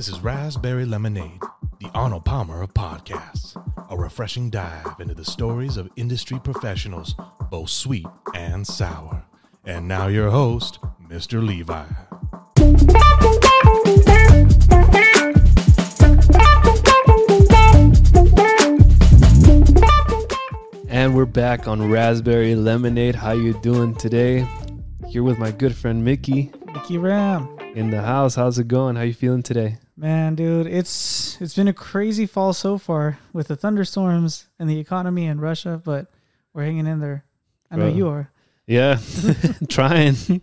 This is Raspberry Lemonade, the Arnold Palmer of podcasts, a refreshing dive into the stories of industry professionals, both sweet and sour. And now your host, Mr. Levi. And we're back on Raspberry Lemonade. How you doing today? Here with my good friend Miki Miki Ram. in the house. How's it going? How you feeling today? Man, dude, it's it's been a crazy fall so far with the thunderstorms and the economy in Russia, but we're hanging in there. I know you are. Yeah, trying.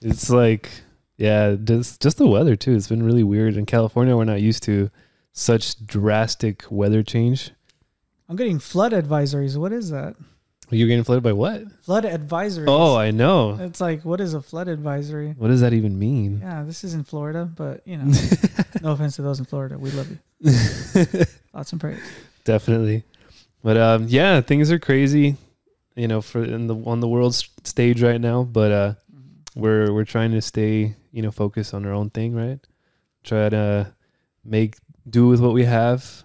It's like, yeah, just just the weather too. It's been really weird in California. We're not used to such drastic weather change. I'm getting flood advisories. What is that? You're getting flooded by what? Flood advisory. Oh, I know. it's like what is a flood advisory? What does that even mean? Yeah, this is in Florida, but you know, no offense to those in Florida, we love you. Thoughts and prayers. Definitely. But um, yeah, things are crazy, you know, for in the on the world stage right now. But uh, we're we're trying to stay, you know, focused on our own thing, right? Try to make do with what we have,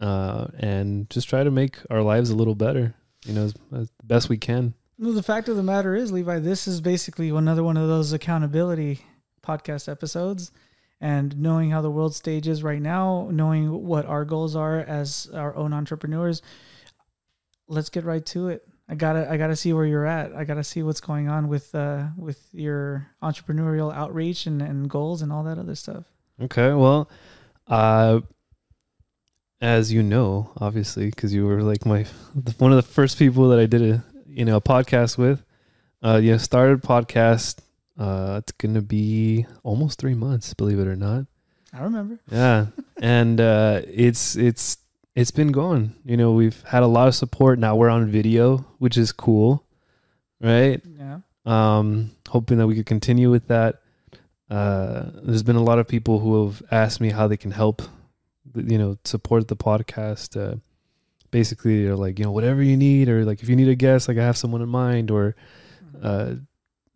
uh, and just try to make our lives a little better, you know, as, as best we can. Well, the fact of the matter is, Levi, this is basically another one of those accountability podcast episodes. And knowing how the world stage is right now, knowing what our goals are as our own entrepreneurs, let's get right to it. I gotta, I gotta see where you're at. I gotta see what's going on with, uh, with your entrepreneurial outreach and, and goals and all that other stuff. Okay, well, uh, as you know, obviously, because you were like my one of the first people that I did a you know a podcast with. Uh, you know, started podcast. Uh, it's gonna be almost three months, believe it or not. I remember. Yeah, and uh, it's it's it's been going. You know, we've had a lot of support. Now we're on video, which is cool, right? Yeah. um, hoping that we could continue with that. Uh, there's been a lot of people who have asked me how they can help, you know, support the podcast. Uh, basically, they're like, you know, whatever you need, or like if you need a guest, like I have someone in mind, or uh,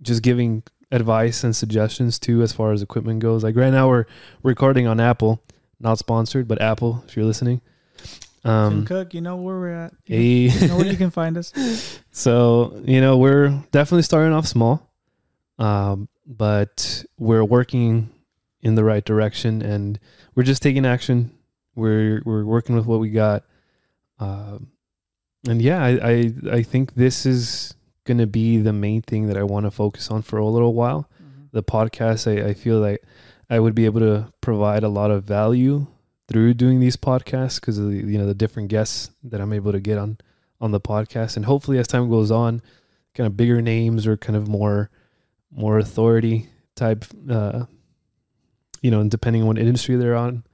just giving advice and suggestions too as far as equipment goes. Like right now, we're recording on Apple, not sponsored, but Apple, if you're listening. Tim Um, Cook, you know where we're at. You hey. you know where you can find us. So, you know, we're definitely starting off small, um, but we're working in the right direction and we're just taking action. We're, we're working with what we got. Um, and yeah, I, I, I think this is going to be the main thing that I want to focus on for a little while. The podcast, I, I feel like I would be able to provide a lot of value through doing these podcasts because of the, you know, the different guests that I'm able to get on on the podcast and hopefully as time goes on kind of bigger names or kind of more more authority type uh you know and depending on what industry they're on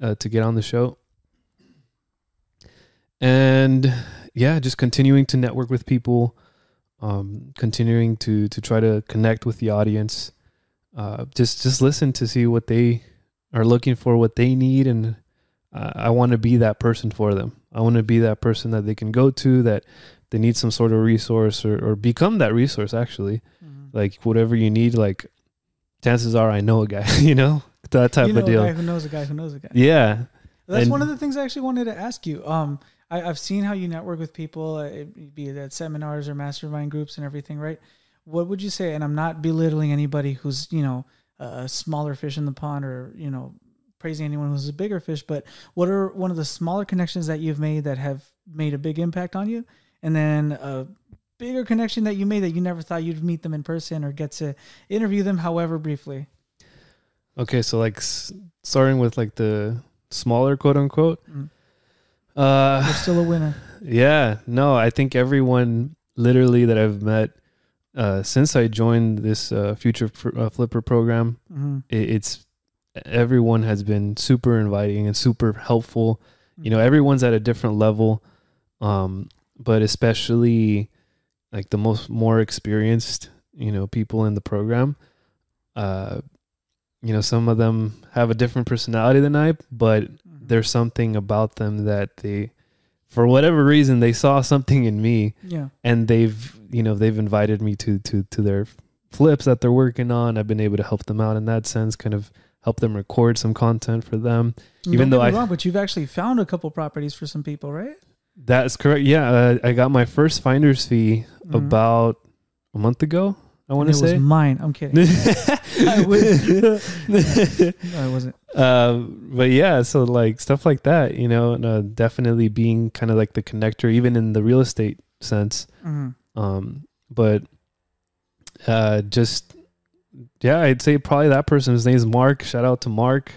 uh, to get on the show and yeah just continuing to network with people um continuing to to try to connect with the audience uh just just listen to see what they are looking for what they need and uh, I want to be that person for them. I want to be that person that they can go to that they need some sort of resource or, or become that resource actually. Mhm. Like whatever you need, like chances are I know a guy, you know, that type you know of deal. a guy who knows a guy who knows a guy. Yeah. That's And- one of the things I actually wanted to ask you. Um, I, I've seen how you network with people, uh, it, be it at seminars or mastermind groups and everything, right? What would you say? And I'm not belittling anybody who's you know a smaller fish in the pond, or you know praising anyone who's a bigger fish. But what are one of the smaller connections that you've made that have made a big impact on you? And then a bigger connection that you made that you never thought you'd meet them in person or get to interview them, however briefly. Okay, so like s- starting with like the smaller quote unquote. Mm. Uh You're still a winner. yeah, no, I think everyone literally that I've met uh since I joined this uh future Fr- uh, flipper program hmm it, it's everyone has been super inviting and super helpful you know everyone's at a different level um but especially like the most more experienced you know people in the program uh you know some of them have a different personality than i but Mhm. there's something about them that they for whatever reason they saw something in me yeah. and they've you know they've invited me to to to their flips that they're working on i've been able to help them out in that sense kind of help them record some content for them. Don't Even though I- wrong, but you've actually found a couple properties for some people, right? That's correct. Yeah, uh, I got my first finder's fee Mhm. about a month ago. I want to it say. was mine. I'm kidding. I would- no, I wasn't. uh, but yeah, so like stuff like that, you know, and, uh, definitely being kind of like the connector, even in the real estate sense. Mhm. Um, but uh, just yeah, I'd say probably that person. His is Mark. Shout out to Mark,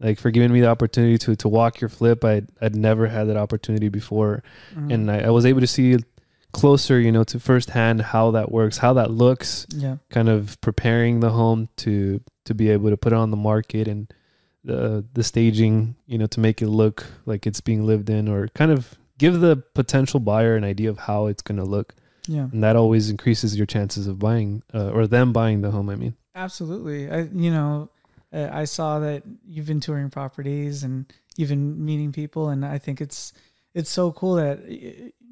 like for giving me the opportunity to to walk your flip. I would I'd never had that opportunity before, Mhm. and I, I was able to see closer, you know, to firsthand how that works, how that looks, yeah, kind of preparing the home to to be able to put it on the market and the the staging, you know, to make it look like it's being lived in or kind of give the potential buyer an idea of how it's going to look. yeah, And that always increases your chances of buying uh, or them buying the home, I mean. absolutely. I, you know, uh, I saw that you've been touring properties and you've been meeting people, and I think it's it's so cool that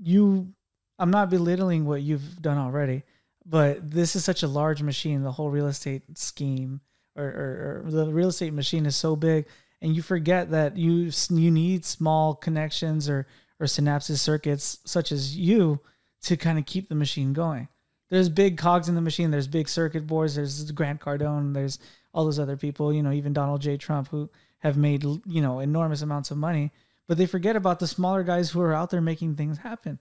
you. I'm not belittling what you've done already, but this is such a large machine. The whole real estate scheme or, or, or the real estate machine is so big, and you forget that you you need small connections or or synapses circuits such as you to kind of keep the machine going. There's big cogs in the machine. There's big circuit boards. There's Grant Cardone. There's all those other people. You know, even Donald J. Trump who have made you know enormous amounts of money, but they forget about the smaller guys who are out there making things happen.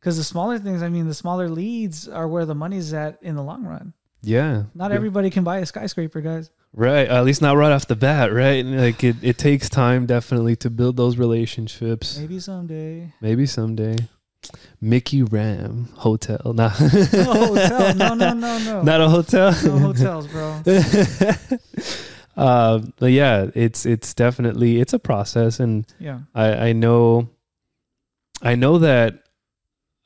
Because the smaller things, I mean, the smaller leads are where the money's at in the long run. Yeah. Not Yeah. everybody can buy a skyscraper, guys. Right. At least not right off the bat, right? Like it, it takes time definitely to build those relationships. Maybe someday. Maybe someday. Miki Ram Hotel. Nah. No hotel. No, no, no, no. Not a hotel. no hotels, bro. uh, but yeah, it's it's definitely it's a process, and Yeah. I I know, I know that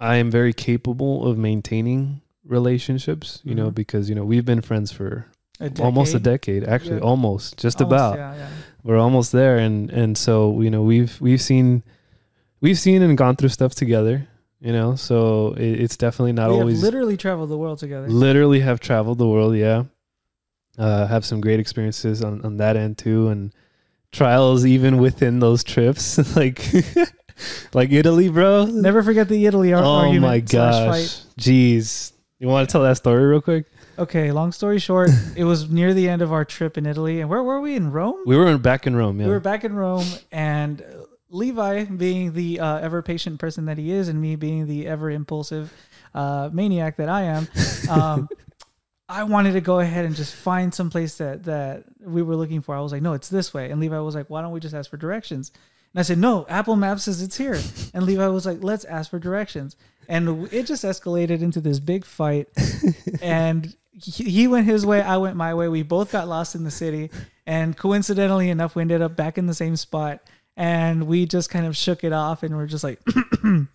I am very capable of maintaining relationships. You know, Mhm. because you know we've been friends for A almost a decade. Actually, Yeah. almost just Almost, about. Yeah, yeah. We're almost there, and and so you know we've we've seen we've seen and gone through stuff together. You know, so it, it's definitely not we always have literally traveled the world together. literally have traveled the world yeah uh have some great experiences on on that end too and trials even within those trips like like italy bro? Never forget the Italy ar- oh argument my gosh. Jeez. You want to tell that story real quick? Okay, long story short, it was near the end of our trip in Italy, and where were we in Rome? we were in, back in rome yeah. We were back in Rome, and Levi, being the uh, ever patient person that he is, and me being the ever impulsive uh, maniac that I am, um, I wanted to go ahead and just find some place that that we were looking for. I was like, no, it's this way, and Levi was like, why don't we just ask for directions? And I said, no, Apple Maps says it's here, and Levi was like, let's ask for directions, and it just escalated into this big fight, and. He he went his way, I went my way. We both got lost in the city, and coincidentally enough, we ended up back in the same spot and we just kind of shook it off and we're just like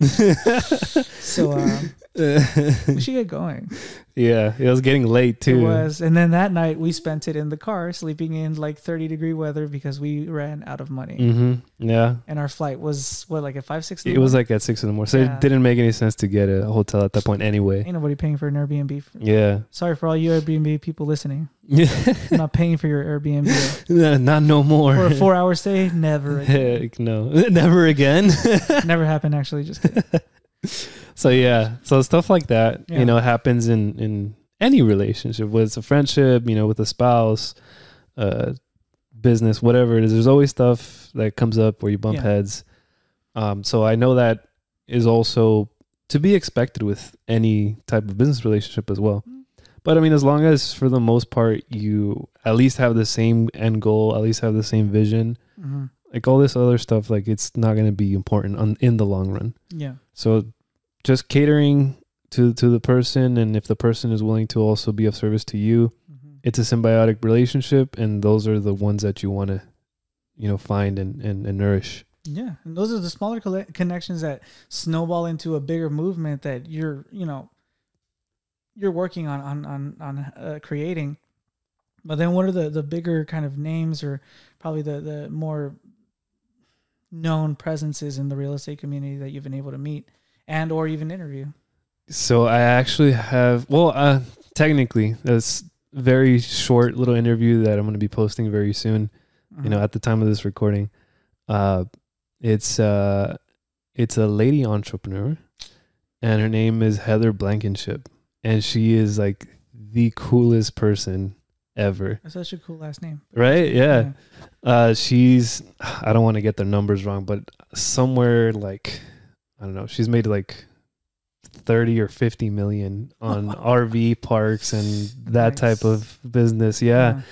so um, we should get going. Yeah it was getting late too. it was. And then that night we spent it in the car sleeping in like 30 degree weather because we ran out of money. Mm-hmm. Yeah. And our flight was what like at 5 6 in it was like at six in the morning. So Yeah. it didn't make any sense to get a hotel at that point anyway. Ain't nobody paying for an airbnb. Yeah. Sorry for all you airbnb people listening. Yeah i'm not paying for your airbnb. Not no more. For a four hour stay? Never again. Heck no, never again. never happened actually. Just kidding. So yeah, so stuff like that, Yeah. you know, happens in in any relationship, whether it's a friendship, you know, with a spouse, uh, business, whatever it is. There's always stuff that comes up where you bump Yeah. heads. Um, so I know that is also to be expected with any type of business relationship as well. Mm. But I mean, as long as for the most part you at least have the same end goal, at least have the same vision, hmm like all this other stuff like it's not going to be important on, in the long run yeah so just catering to to the person and if the person is willing to also be of service to you hmm it's a symbiotic relationship and those are the ones that you want to you know find and, and, and nourish. Yeah, and those are the smaller colle- connections that snowball into a bigger movement that you're, you know, you're working on on on on uh, creating. But then, what are the the bigger kind of names, or probably the the more known presences in the real estate community that you've been able to meet and or even interview? so i actually have well uh technically that's very short little interview that I'm going to be posting very soon. You know, Mhm. at the time of this recording, uh, it's uh, it's a lady entrepreneur, and her name is Heather Blankenship, and she is like the coolest person ever. That's such a cool last name. Right? Yeah. Uh, she's I don't want to get the numbers wrong, but somewhere like I don't know. She's made like thirty or fifty million on RV parks and that type of business. Yeah,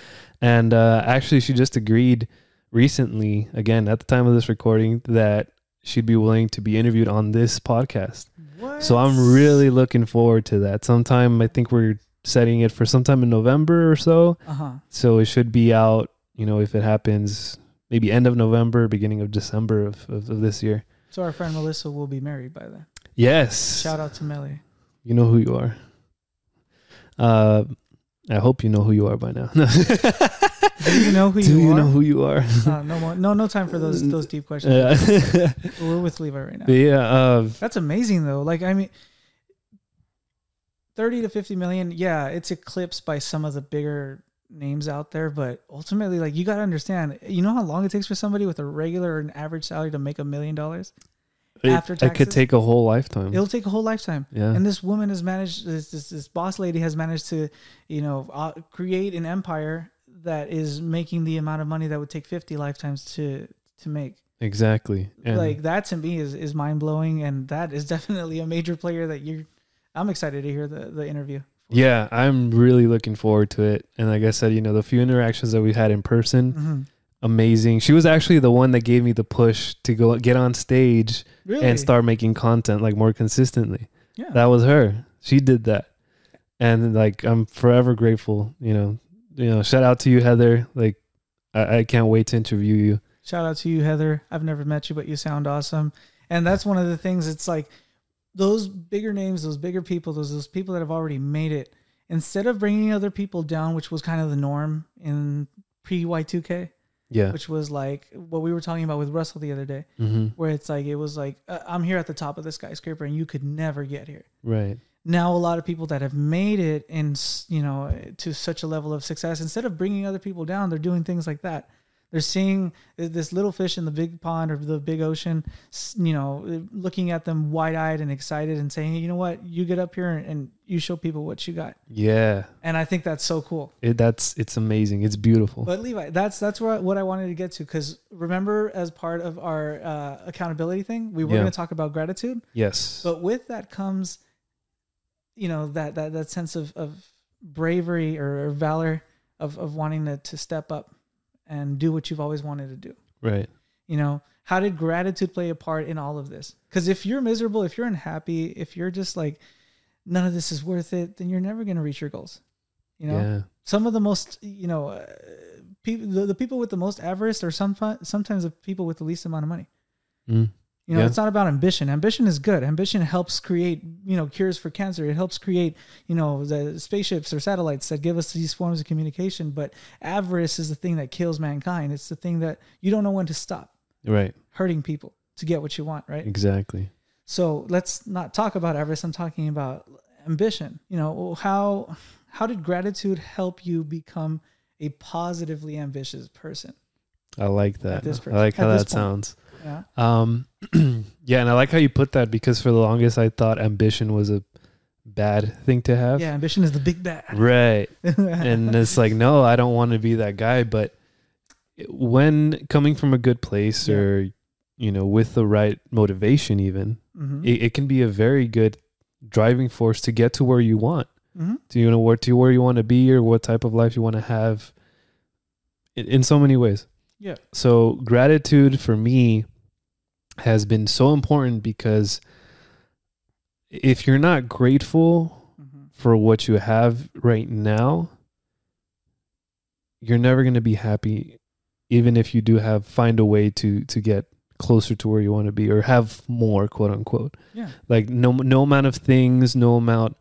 and uh, actually, she just agreed recently, again at the time of this recording, that she'd be willing to be interviewed on this podcast. What? So I'm really looking forward to that. Sometime I think we're setting it for sometime in November or so. Uh huh. So it should be out, you know, if it happens maybe end of November, beginning of December of, of, of this year. So our friend Melissa will be married by then. Yes. Shout out to Melly. You know who you are. Uh I hope you know who you are by now. Do you know who Do you, you are? know who you are? Uh, no more. No, no time for those those deep questions. Yeah. We're with Levi right now. Yeah, uh, That's amazing though. Like I mean, thirty to fifty million. Yeah, it's eclipsed by some of the bigger names out there, but ultimately, like you got to understand. You know how long it takes for somebody with a regular or an average salary to make a million dollars? After it could take a whole lifetime. It'll take a whole lifetime. yeah. And this woman has managed. This, this this boss lady has managed to, you know, uh, create an empire that is making the amount of money that would take fifty lifetimes to to make. exactly. And like that to me is is mind blowing, and that is definitely a major player that you're. I'm excited to hear the the interview. Yeah, I'm really looking forward to it. And like I said, you know, the few interactions that we've had in person, hmm amazing. She was actually the one that gave me the push to go get on stage Really, and start making content like more consistently. Yeah, That was her. She did that. And like I'm forever grateful, you know. You know, shout out to you, Heather. Like I, I can't wait to interview you. Shout out to you, Heather. I've never met you, but you sound awesome. And that's one of the things. It's like those bigger names, those bigger people, those those people that have already made it. Instead of bringing other people down, which was kind of the norm in pre Y2K, Yeah. which was like what we were talking about with Russell the other day, Mm-hmm. where it's like it was like uh, I'm here at the top of the skyscraper and you could never get here. Right. Now a lot of people that have made it s- you know to such a level of success, instead of bringing other people down, they're doing things like that. They're seeing this little fish in the big pond or the big ocean, you know, looking at them wide eyed and excited and saying, hey, you know what, you get up here and you show people what you got. Yeah. And I think that's so cool. It, that's it's amazing. It's beautiful. But Levi, that's that's where, what I wanted to get to because remember, as part of our uh, accountability thing, we were Yeah. going to talk about gratitude. yes. But with that comes, you know, that that that sense of of bravery or, or valor of of wanting to to step up and do what you've always wanted to do. right. You know, how did gratitude play a part in all of this? Because if you're miserable, if you're unhappy, if you're just like none of this is worth it, then you're never going to reach your goals. You know, Yeah. some of the most, you know, uh, people the, the people with the most avarice are some sometimes the people with the least amount of money. Mm. You know, Yeah. it's not about ambition. Ambition is good. Ambition helps create, you know, cures for cancer. It helps create, you know, the spaceships or satellites that give us these forms of communication. But avarice is the thing that kills mankind. It's the thing that you don't know when to stop Right. hurting people to get what you want, right? Exactly. So let's not talk about avarice. I'm talking about ambition. You know, how how did gratitude help you become a positively ambitious person? I like that. I like how that point. sounds. Yeah. Um, yeah, and I like how you put that because for the longest I thought ambition was a bad thing to have. Yeah, ambition is the big bad. Right. and it's like, no, I don't want to be that guy. But when coming from a good place Yeah. or, you know, with the right motivation, even, hmm it, it can be a very good driving force to get to where you want. hmm Do you know where to where you want to be or what type of life you want to have in, in so many ways. Yeah. So gratitude for me has been so important because if you're not grateful hmm for what you have right now, you're never going to be happy even if you do have find a way to to get closer to where you want to be or have more quote unquote Yeah. like no no amount of things no amount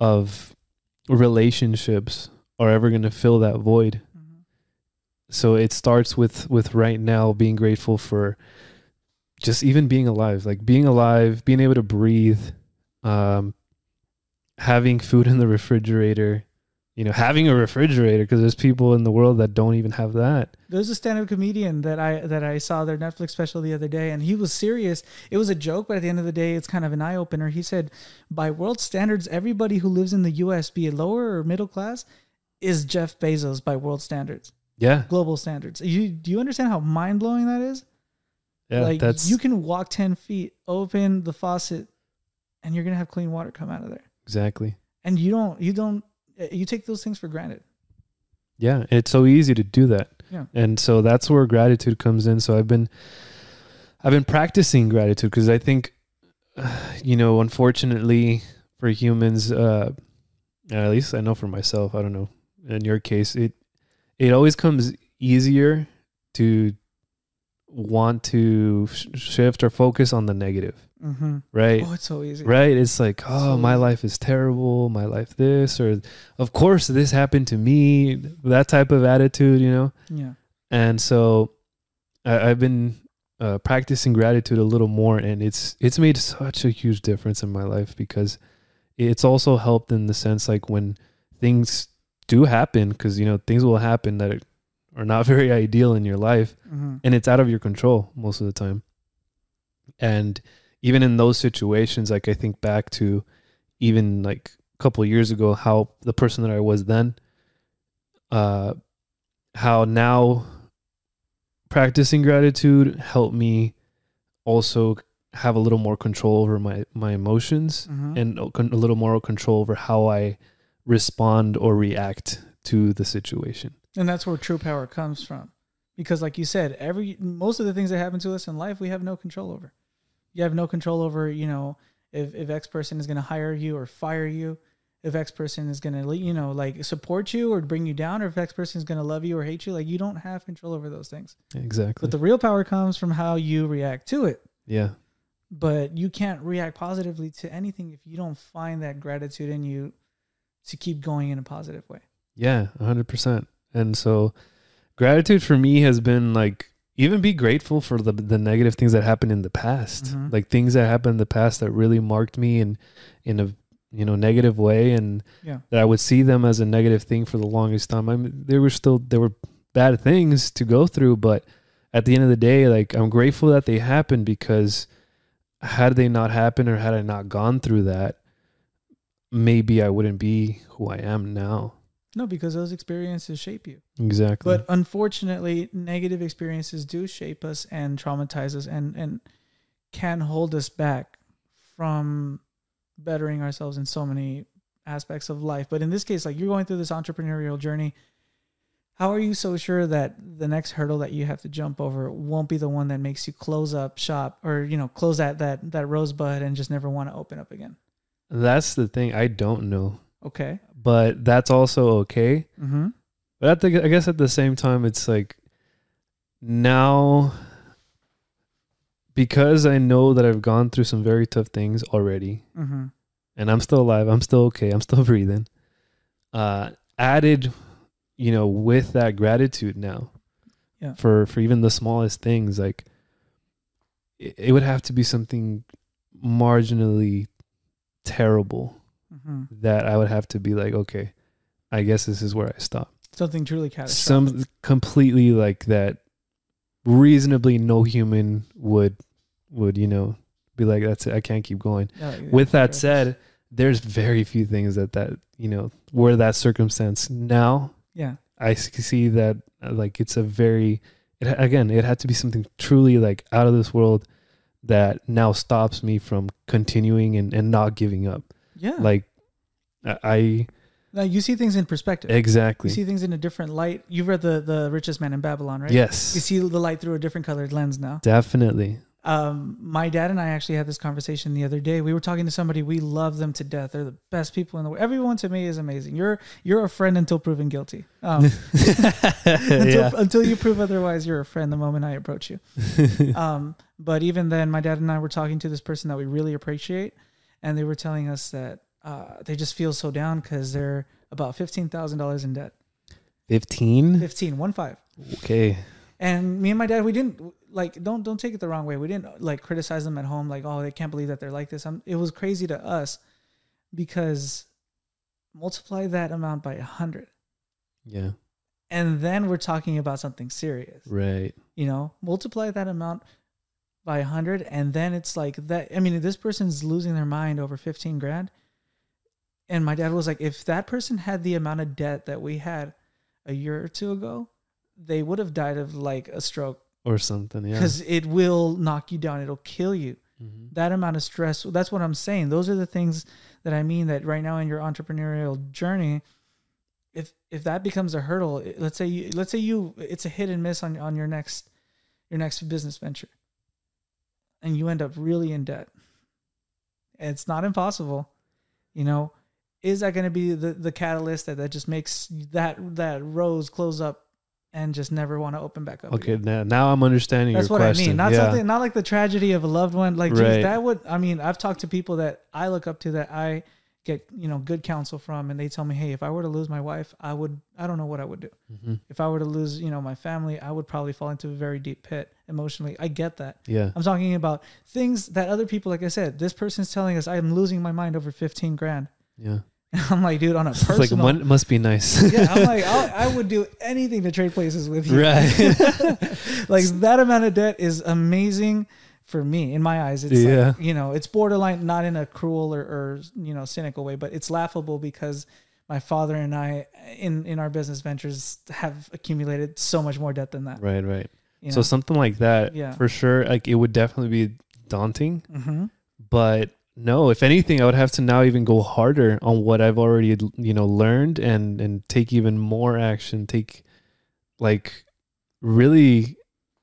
of relationships are ever going to fill that void so it starts with with right now being grateful for just even being alive like being alive being able to breathe um having food in the refrigerator you know, having a refrigerator because there's people in the world that don't even have that. There's a stand-up comedian that I that I saw their Netflix special the other day, and he was serious. It was a joke, but at the end of the day, it's kind of an eye opener. He said, by world standards, everybody who lives in the U.S., be it lower or middle class, is Jeff Bezos by world standards, Yeah, global standards. You do you understand how mind blowing that is? yeah, like that's you can walk ten feet, open the faucet, and you're gonna have clean water come out of there. exactly. And you don't you don't you take those things for granted. Yeah, it's so easy to do that. Yeah. And so that's where gratitude comes in. So I've been I've been practicing gratitude because I think you know, unfortunately for humans uh at least I know for myself, I don't know. In your case, it it always comes easier to want to sh- shift or focus on the negative, Mm-hmm. right? Oh, it's so easy. Right? It's like, oh, So my easy. life is terrible. My life this, or of course this happened to me. That type of attitude, you know. Yeah. And so, I, I've been uh, practicing gratitude a little more, and it's it's made such a huge difference in my life because it's also helped in the sense like when things do happen, because you know things will happen that are not very ideal in your life Mm-hmm. and it's out of your control most of the time. And even in those situations, like I think back to even like a couple of years ago, how the person that I was then, uh, how now practicing gratitude helped me also have a little more control over my my emotions Mm-hmm. and a little more control over how I respond or react to the situation. And that's where true power comes from. Because like you said, every most of the things that happen to us in life we have no control over. You have no control over, you know, if, if X person is gonna hire you or fire you, if X person is gonna you know, like support you or bring you down, or if X person is gonna love you or hate you. Like you don't have control over those things. Exactly. But the real power comes from how you react to it. yeah. But you can't react positively to anything if you don't find that gratitude in you to keep going in a positive way. Yeah, a hundred percent. And so, gratitude for me has been like even be grateful for the the negative things that happened in the past, Mhm. like things that happened in the past that really marked me in in a you know negative way, and Yeah. that I would see them as a negative thing for the longest time. I mean, there were still there were bad things to go through, but at the end of the day, like I'm grateful that they happened because had they not happened or had I not gone through that, maybe I wouldn't be who I am now. No, because those experiences shape you. Exactly. But unfortunately, negative experiences do shape us and traumatize us and, and can hold us back from bettering ourselves in so many aspects of life. But in this case, like you're going through this entrepreneurial journey, how are you so sure that the next hurdle that you have to jump over won't be the one that makes you close up shop or, you know, close that that that rosebud and just never want to open up again? That's the thing. I don't know, Okay. but that's also okay. Mm-hmm. But at the, I guess at the same time, it's like now because I know that I've gone through some very tough things already, Mm-hmm. and I'm still alive. I'm still okay. I'm still breathing. Uh, added, you know, with that gratitude now, Yeah. for for even the smallest things, like it, it would have to be something marginally terrible Mm-hmm. that I would have to be like, okay, I guess this is where I stop. Something truly catastrophic. Some completely like that reasonably no human would would, you know, be like, that's it, I can't keep going. Yeah, With that right. said, there's very few things that that, you know, were that circumstance. Now yeah. I see that uh, like it's a very it, again, it had to be something truly like out of this world that now stops me from continuing and, and not giving up. Yeah. Like I, Now you see things in perspective. exactly. You see things in a different light. You've read the the richest man in Babylon, right? Yes. You see the light through a different colored lens now. Definitely. Um, my dad and I actually had this conversation the other day. We were talking to somebody. We love them to death. They're the best people in the world. Everyone to me is amazing. You're you're a friend until proven guilty. Um, until, yeah. until you prove otherwise, you're a friend. The moment I approach you. Um, but even then, my dad and I were talking to this person that we really appreciate, and they were telling us that uh, they just feel so down because they're about fifteen thousand dollars in debt. 15? Fifteen, one five. Okay. And me and my dad, we didn't like don't don't take it the wrong way. We didn't like criticize them at home, like oh they can't believe that they're like this. Um it was crazy to us because multiply that amount by a hundred, Yeah. and then we're talking about something serious. Right. You know, multiply that amount by a hundred, and then it's like that. I mean, this person's losing their mind over fifteen grand. And my dad was like, if that person had the amount of debt that we had a year or two ago, they would have died of like a stroke Or something. Yeah. because it will knock you down. It'll kill you. Mhm. That amount of stress. That's what I'm saying. Those are the things that I mean that right now in your entrepreneurial journey, if if that becomes a hurdle, let's say you let's say you it's a hit and miss on on your next your next business venture, and you end up really in debt. It's not impossible, you know. Is that going to be the the catalyst that that just makes that that rose close up and just never want to open back up? Okay. again? Now, now I'm understanding That's what question. I mean. Not yeah. something, not like the tragedy of a loved one. Like, geez, Right. that would. I mean, I've talked to people that I look up to that I get, you know, good counsel from, and they tell me, hey, if I were to lose my wife, I would. I don't know what I would do. Mhm. If I were to lose, you know, my family, I would probably fall into a very deep pit emotionally. I get that. Yeah. I'm talking about things that other people, like I said, this person's telling us I'm losing my mind over 15 grand. Yeah. And I'm like, dude, on a It's like personal. one must be nice. yeah, I'm like, I'll, I would do anything to trade places with you. Right. like that amount of debt is amazing for me in my eyes. It's Yeah. like, you know, it's borderline not in a cruel or, or you know cynical way, but it's laughable because my father and I in in our business ventures have accumulated so much more debt than that. right. Right. You So know? something like that, Yeah. for sure. Like it would definitely be daunting, Mhm. but no. If anything, I would have to now even go harder on what I've already you know learned and and take even more action. Take like really,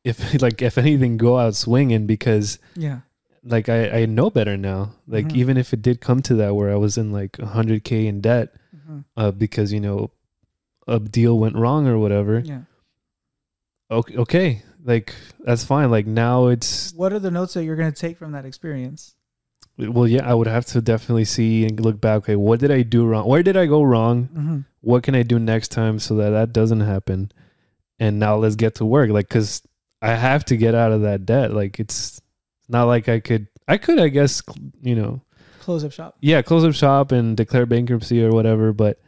if like if anything, go out swinging because yeah, like I I know better now. Like Mhm. even if it did come to that where I was in like hundred k in debt, Mhm. uh, because you know a deal went wrong or whatever. yeah. Okay, okay, like that's fine. Like now it's What are the notes that you're going to take from that experience? Well, yeah. I would have to definitely see and look back. Okay, what did I do wrong? Where did I go wrong? Mm-hmm. What can I do next time so that that doesn't happen? And now let's get to work. Like, cause I have to get out of that debt. Like it's not like I could. I could, I guess, you know, Close up shop. yeah, close up shop and declare bankruptcy or whatever, but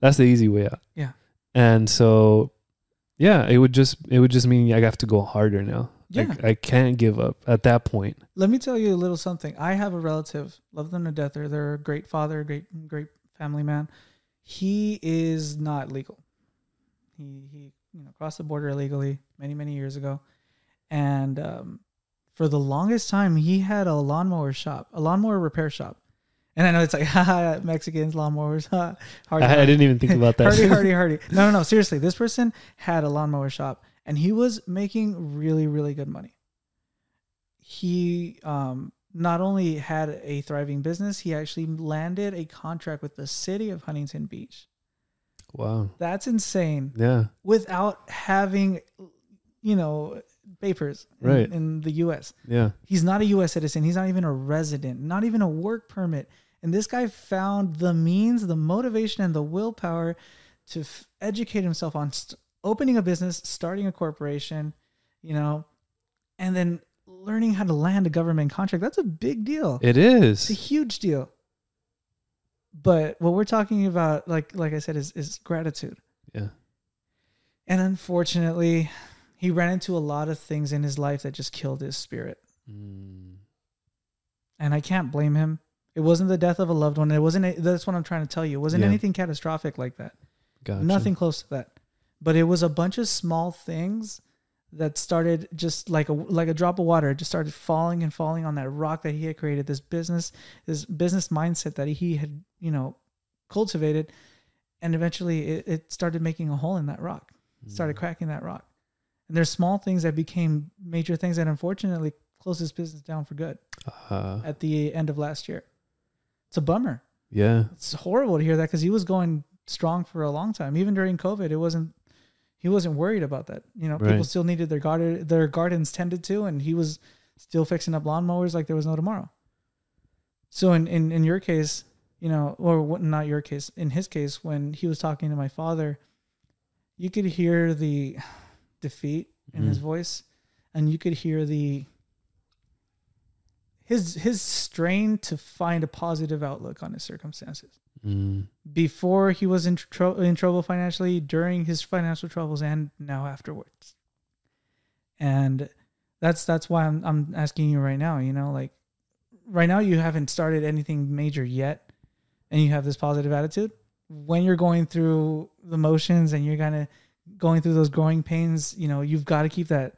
that's the easy way out. Yeah. And so yeah, it would just it would just mean I have to go harder now. Yeah. Like I can't give up at that point. Let me tell you a little something. I have a relative, love them to death. They're, they're a great father, great great family man. He is not legal. He he you know crossed the border illegally many many years ago, and um, for the longest time he had a lawnmower shop, a lawnmower repair shop. And I know it's like haha Mexicans lawnmowers, ha, hardy, I, I didn't even think about that. hardy, hardy, hardy. No, no, no. Seriously, this person had a lawnmower shop and he was making really, really good money. He um, not only had a thriving business, he actually landed a contract with the city of Huntington Beach. wow. That's insane Yeah. without having, you know, papers in, Right. in the U.S. Yeah. He's not a U.S. citizen. He's not even a resident, not even a work permit. And this guy found the means, the motivation, and the willpower to f- educate himself on st- opening a business, starting a corporation, you know, and then learning how to land a government contract. That's a big deal. It It's a huge deal. But what we're talking about, like like I said, is is gratitude. Yeah. And unfortunately, he ran into a lot of things in his life that just killed his spirit. Mm. and I can't blame him. It wasn't the death of a loved one. It wasn't. a- That's what I'm trying to tell you. It wasn't Yeah. anything catastrophic like that. Gotcha. Nothing close to that. But it was a bunch of small things that started just like a like a drop of water. It just started falling and falling on that rock that he had created. This business, this business mindset that he had, you know, cultivated, and eventually it, it started making a hole in that rock. It started cracking that rock. And there's small things that became major things that unfortunately closed his business down for good Uh, at the end of last year. It's a bummer. yeah. It's horrible to hear that because he was going strong for a long time. Even during COVID, it wasn't. He wasn't worried about that. You know, people still needed their garden, their gardens tended to, and he was still fixing up lawnmowers like there was no tomorrow. So in in, in your case, you know, or what, not your case, in his case, when he was talking to my father, you could hear the defeat in his Mhm. voice, and you could hear the his his strain to find a positive outlook on his circumstances. Mm. before he was in, in trouble financially, during his financial troubles, and now afterwards. And that's that's why I'm I'm asking you right now. You know, like right now you haven't started anything major yet, and you have this positive attitude. When you're going through the motions and you're kind of going through those growing pains, you know, you've got to keep that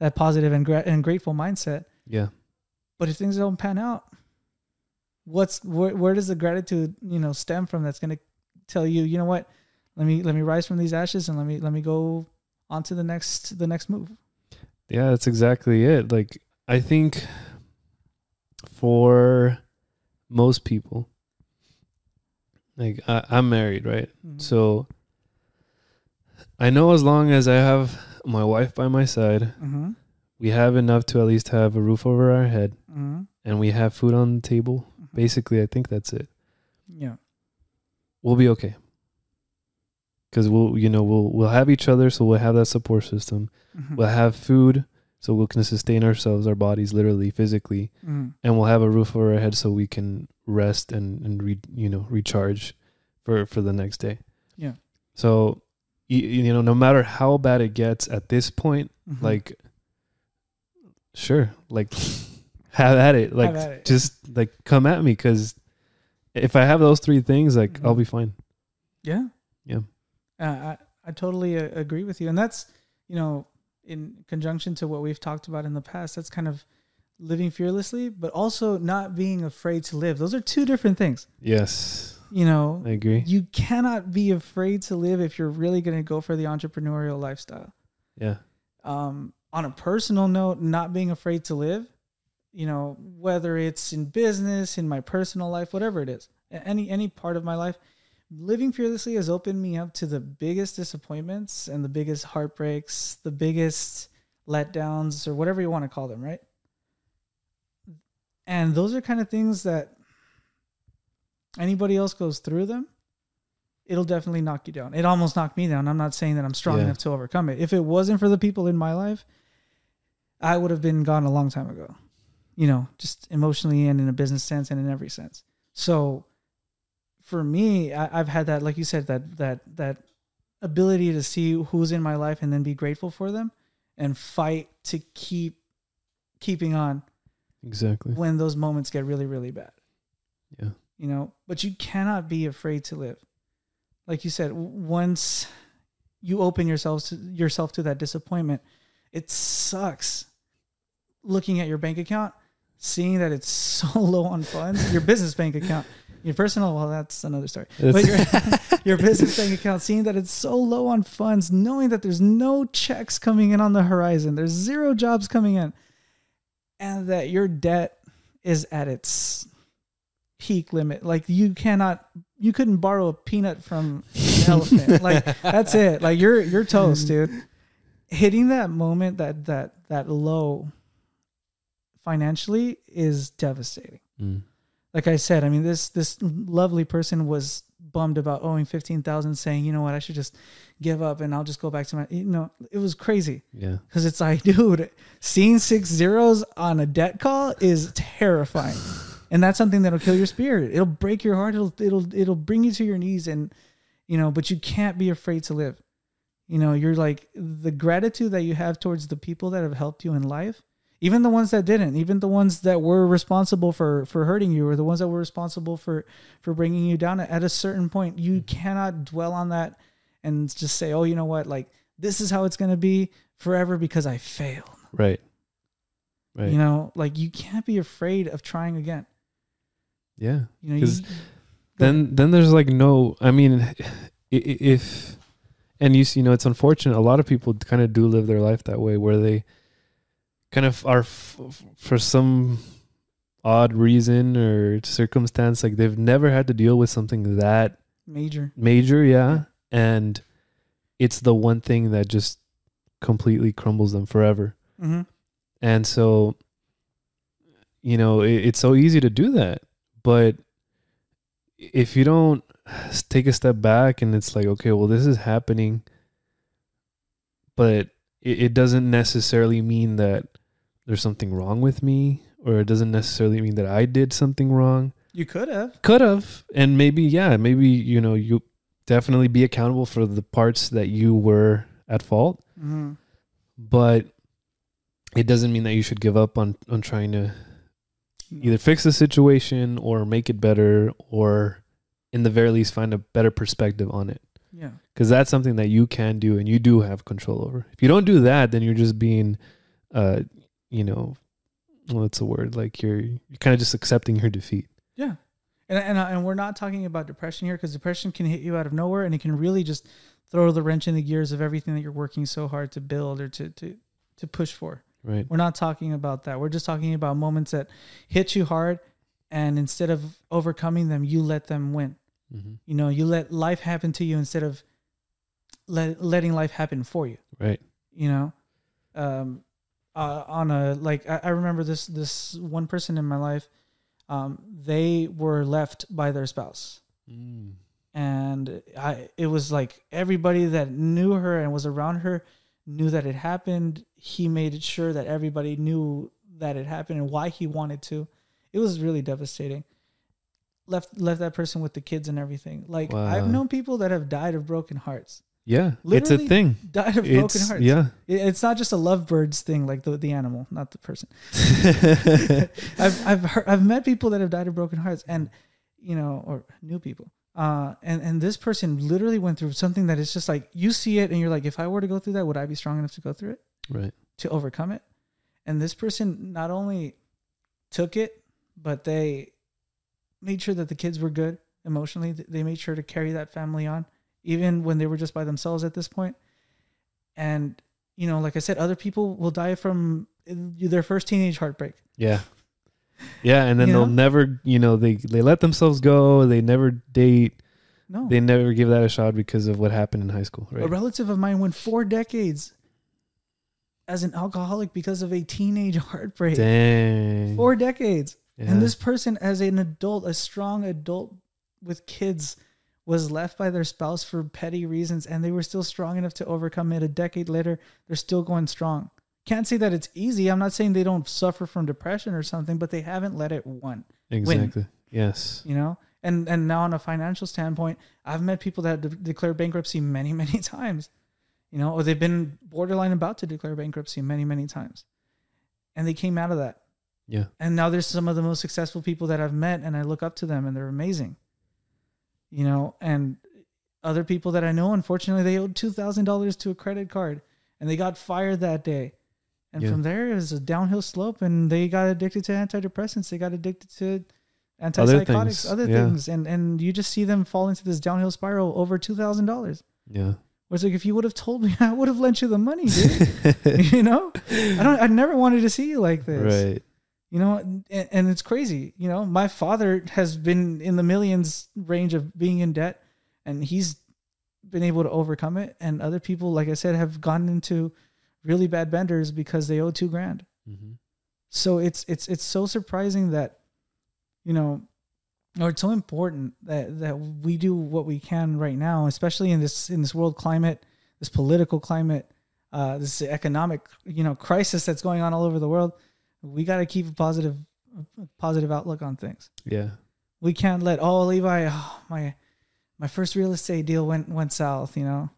that positive and gra- and grateful mindset. Yeah. But if things don't pan out, what's where, where does the gratitude you know stem from? That's going to tell you, you know what? Let me let me rise from these ashes and let me let me go on to the next the next move. Yeah, that's exactly it. Like I think for most people, like I, I'm married, right? Mhm. So I know as long as I have my wife by my side, Mm-hmm. we have enough to at least have a roof over our head Mm-hmm. and we have food on the table. Basically, I think that's it. Yeah. We'll be okay. Cuz we'll you know, we'll we'll have each other so we'll have that support system. Mhm. We'll have food so we can sustain ourselves, our bodies literally, physically, Mhm. and we'll have a roof over our head so we can rest and and re, you know, recharge for for the next day. Yeah. So you, you know, no matter how bad it gets at this point, Mhm. like sure like have at it like at it. just like come at me because if i have those three things like i'll Mhm. be fine Yeah. Yeah. Uh, I I totally uh, agree with you, and that's you know in conjunction to what we've talked about in the past. That's kind of living fearlessly, but also not being afraid to live. Those are two different things. yes You know, i agree you cannot be afraid to live if you're really going to go for the entrepreneurial lifestyle. yeah um, on a personal note, not being afraid to live, you know, whether it's in business, in my personal life, whatever it is, any any part of my life, living fearlessly has opened me up to the biggest disappointments and the biggest heartbreaks, the biggest letdowns, or whatever you want to call them, right? And those are kind of things that anybody else goes through them, it'll definitely knock you down. It almost knocked me down. I'm not saying that I'm strong Yeah. enough to overcome it. If it wasn't for the people in my life, I would have been gone a long time ago. You know, just emotionally and in a business sense and in every sense. So for me, I, I've had that, like you said, that that that ability to see who's in my life and then be grateful for them and fight to keep keeping on exactly. when those moments get really, really bad. Yeah. You know but you cannot be afraid to live. Like you said once you open yourselves to yourself to that disappointment it sucks looking at your bank account seeing that it's so low on funds your business bank account your personal well that's another story but your, your business bank account seeing that it's so low on funds knowing that there's no checks coming in on the horizon there's zero jobs coming in and that your debt is at its peak limit. Like you cannot, you couldn't borrow a peanut from an elephant. Like that's it. Like you're you're toast, dude. Hitting that moment, that that that low financially is devastating. Mm. Like I said, I mean this this lovely person was bummed about owing fifteen thousand, saying, you know what, I should just give up and I'll just go back to my. You know, it was crazy. yeah Because it's like, dude, seeing six zeros on a debt call is terrifying, and that's something that'll kill your spirit. It'll break your heart. It'll it'll it'll bring you to your knees, and you know. But you can't be afraid to live. You know, you're like the gratitude that you have towards the people that have helped you in life, even the ones that didn't, even the ones that were responsible for for hurting you, or the ones that were responsible for for bringing you down. At a certain point, you mm-hmm. cannot dwell on that and just say, "Oh, you know what? Like this is how it's going to be forever because I failed." right right You know, like you can't be afraid of trying again. yeah You know, you, then then there's like no i mean if and you you know it's unfortunate a lot of people kind of do live their life that way where they kind of are f- f- for some odd reason or circumstance like they've never had to deal with something that major. major yeah. And it's the one thing that just completely crumbles them forever. Hmm and so you know it, it's so easy to do that. But if you don't take a step back and it's like okay well this is happening but it, it doesn't necessarily mean that there's something wrong with me or it doesn't necessarily mean that i did something wrong You could have. Could have. And maybe, yeah, maybe, you know, you definitely be accountable for the parts that you were at fault. Mm-hmm. But it doesn't mean that you should give up on, on trying to either fix the situation or make it better or in the very least find a better perspective on it Yeah. because that's something that you can do and you do have control over if you don't do that then you're just being uh you know what's the word like you're you're kind of just accepting your defeat Yeah. And and and we're not talking about depression here because depression can hit you out of nowhere and it can really just throw the wrench in the gears of everything that you're working so hard to build or to to to push for. right We're not talking about that. We're just talking about moments that hit you hard and instead of overcoming them, you let them win. mm-hmm. You know, you let life happen to you instead of let, letting life happen for you. right You know, um, uh, on a like I, I remember this this one person in my life, um, they were left by their spouse, mm. and I it was like everybody that knew her and was around her knew that it happened. He made sure that everybody knew that it happened and why he wanted to. It was really devastating. Left left that person with the kids and everything. Like Wow. I've known people that have died of broken hearts. Yeah Literally it's a thing Died of broken it's hearts. yeah It's not just a lovebirds thing, like the the animal, not the person. I've I've heard, I've met people that have died of broken hearts, and you know, or new people. Uh, and and this person literally went through something that is just like you see it, and you're like, if I were to go through that, would I be strong enough to go through it right to overcome it? And this person not only took it, but they made sure that the kids were good emotionally. They made sure to carry that family on, even when they were just by themselves at this point. And you know, like I said, other people will die from their first teenage heartbreak. yeah yeah and then You they'll know? never you know they they let themselves go they never date No, they never give that a shot because of what happened in high school a relative of mine went four decades as an alcoholic because of a teenage heartbreak. dang Four decades. Yeah. And this person, as an adult, a strong adult with kids, was left by their spouse for petty reasons, and they were still strong enough to overcome it. A decade later, they're still going strong. Can't say that it's easy. I'm not saying they don't suffer from depression or something, but they haven't let it win. exactly yes You know, and and now on a financial standpoint, I've met people that de- declared bankruptcy many many times. You know, or they've been borderline about to declare bankruptcy many many times, and they came out of that yeah and now there's some of the most successful people that I've met and I look up to them and they're amazing. You know, and other people that I know, unfortunately, they owed two thousand dollars to a credit card and they got fired that day. And Yeah. from there it was a downhill slope and they got addicted to antidepressants, they got addicted to antipsychotics, things, other yeah. things. And and you just see them fall into this downhill spiral over two thousand dollars. yeah it's like if you would have told me, I would have lent you the money, dude. you know? I don't I never wanted to see you like this right you know and, and it's crazy you know my father has been in the millions range of being in debt and he's been able to overcome it. And other people like i said have gone into really bad benders because they owe two grand. Hmm so it's it's it's so surprising that you know or it's so important that that we do what we can right now especially in this in this world climate this political climate uh this economic you know crisis that's going on all over the world we got to keep a positive a positive outlook on things yeah we can't let oh levi oh, my my first real estate deal went went south you know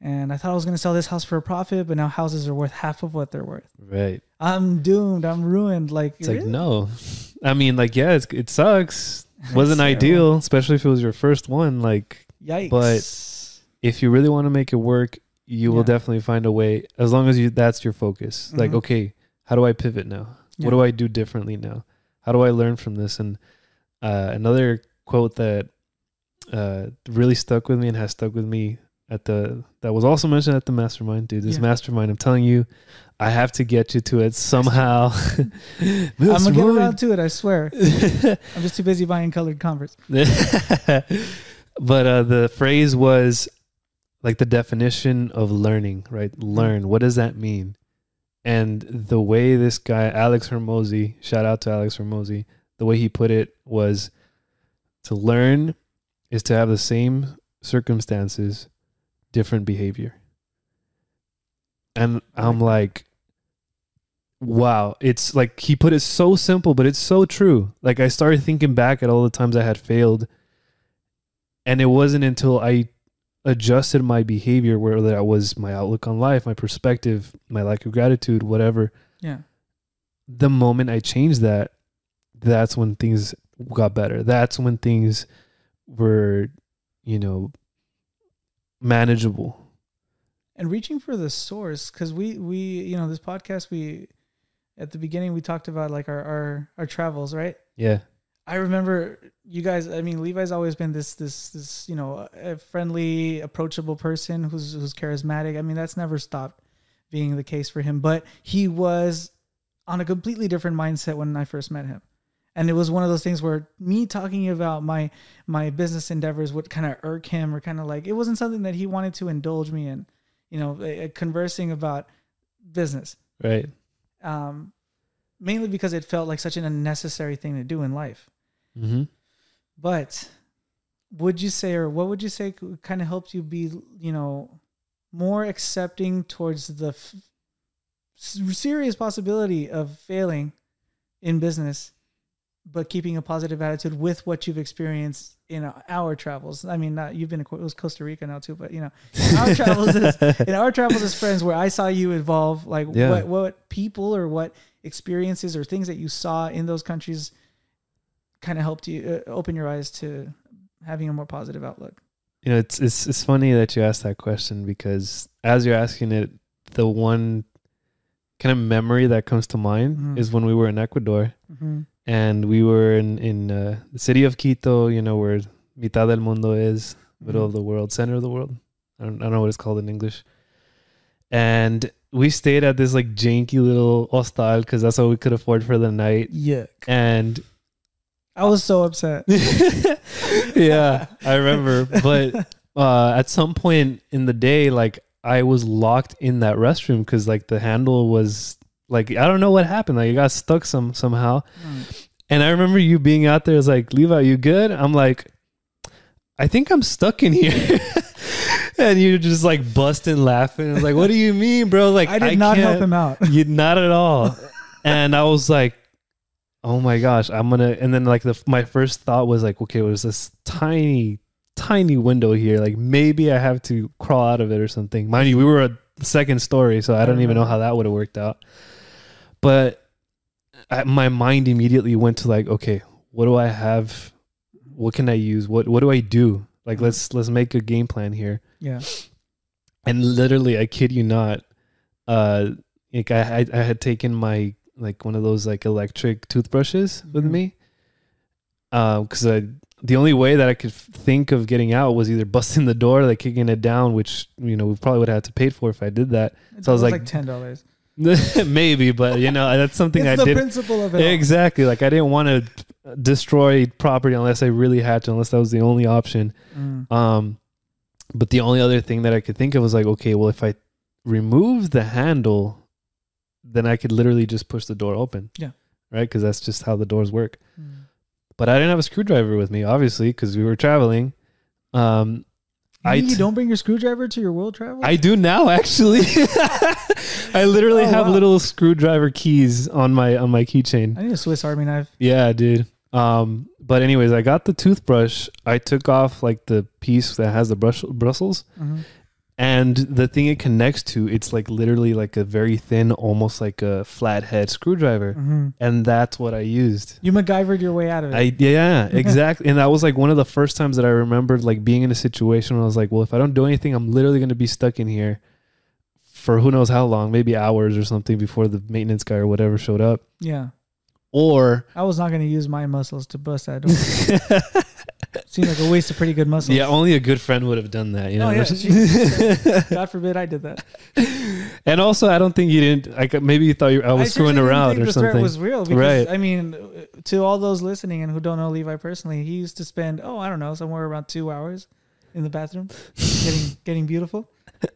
and i thought i was going to sell this house for a profit but now houses are worth half of what they're worth right i'm doomed i'm ruined like It's like no, I mean like yeah, it's, it sucks. Wasn't ideal, especially if it was your first one. Like Yikes. But- if you really want to make it work, you will definitely find a way. As long as you that's your focus. Like Mhm. okay, how do I pivot now? Yeah. What do I do differently now? How do I learn from this? And uh, another quote that uh, really stuck with me and has stuck with me at the that was also mentioned at the mastermind, dude. This Yeah. mastermind, I'm telling you, I have to get you to it somehow. I'm gonna get around to it. I swear. I'm just too busy buying colored Converse. but uh, the phrase was like the definition of learning, right? Learn. What does that mean? And the way this guy, Alex Hormozi, shout out to Alex Hormozi, the way he put it was to learn is to have the same circumstances, different behavior. And I'm like, wow, it's like he put it so simple, but it's so true. Like I started thinking back at all the times I had failed, and it wasn't until I adjusted my behavior, whether that was my outlook on life, my perspective, my lack of gratitude, whatever. Yeah. The moment I changed that, that's when things got better. That's when things were, you know, manageable. and reaching for the source because we we you know this podcast we at the beginning we talked about like our our, our travels right Yeah. I remember you guys i mean levi's always been this this this you know a friendly approachable person who's who's charismatic. I mean that's never stopped being the case for him but he was on a completely different mindset when i first met him. And it was one of those things where me talking about my my business endeavors would kind of irk him or kind of like it wasn't something that he wanted to indulge me in you know conversing about business. Right. um mainly because it felt like such an unnecessary thing to do in life Mm-hmm. but would you say or what would you say kind of helped you be you know more accepting towards the f- serious possibility of failing in business but keeping a positive attitude with what you've experienced in our travels i mean not, you've been to it was costa rica now too but you know our travels is in our travels as friends where i saw you evolve like Yeah. what what people or what experiences or things that you saw in those countries kind of helped you uh, open your eyes to having a more positive outlook You know, it's it's it's funny that you asked that question because as you're asking it, the one kind of memory that comes to mind Mhm. is when we were in Ecuador mm-hmm. and we were in in uh, the city of Quito. You know, where mitad del mundo is, middle Mhm. of the world, center of the world. I don't, I don't know what it's called in English. And we stayed at this like janky little hostel because that's all we could afford for the night. yuck And i was so upset yeah, I remember. But uh, at some point in the day, like I was locked in that restroom because like the handle was like I don't know what happened. Like it got stuck some somehow. Mm. And I remember you being out there. It's like Levi, you good? I'm like, I think I'm stuck in here. and you're just like busting laughing. I was like, what do you mean, bro? Like i did not help him out you not at all. and I was like, oh my gosh, I'm gonna. And then like the my first thought was like, okay, there's this tiny, tiny window here. Like maybe I have to crawl out of it or something. Mind you, we were a second story, so I don't even know how that would have worked out. But I, my mind immediately went to like, okay, what do I have? What can I use? What what do I do? Like let's let's make a game plan here yeah and literally i kid you not uh like i i, I had taken my like one of those like electric toothbrushes with Mhm. me uh because i the only way that i could think of getting out was either busting the door like kicking it down which you know we probably would have to pay for if i did that it So I was was like- like ten dollars maybe but you know that's something it's i the did principle of it all. exactly like i didn't want to destroy property unless i really had to unless that was the only option Mm. um, but the only other thing that I could think of was like, okay, well, if I remove the handle, then I could literally just push the door open. Yeah. Right. Because that's just how the doors work. Mm. But I didn't have a screwdriver with me, obviously, because we were traveling. Um, I you t- don't bring your screwdriver to your world travel I do now, actually. I literally Oh, have wow. little screwdriver keys on my on my keychain. I need a Swiss Army knife. Yeah, dude. Um, but anyways, I got the toothbrush. I took off like the piece that has the brush bristles, Mm-hmm. And the thing it connects to, it's like literally like a very thin, almost like a flathead screwdriver, Mm-hmm. and that's what I used. You MacGyvered your way out of it. I yeah, exactly. and that was like one of the first times that I remembered like being in a situation where I was like, well, if I don't do anything, I'm literally going to be stuck in here for who knows how long, maybe hours or something before the maintenance guy or whatever showed up. yeah. Or I was not going to use my muscles to bust that door. Seemed like a waste of pretty good muscles. yeah, only a good friend would have done that. You know. Oh, yeah, God forbid I did that. and also, I don't think you didn't. Like maybe you thought you, I was screwing around or something. was real because Right. I mean, to all those listening and who don't know Levi personally, he used to spend oh I don't know somewhere around two hours in the bathroom getting getting beautiful.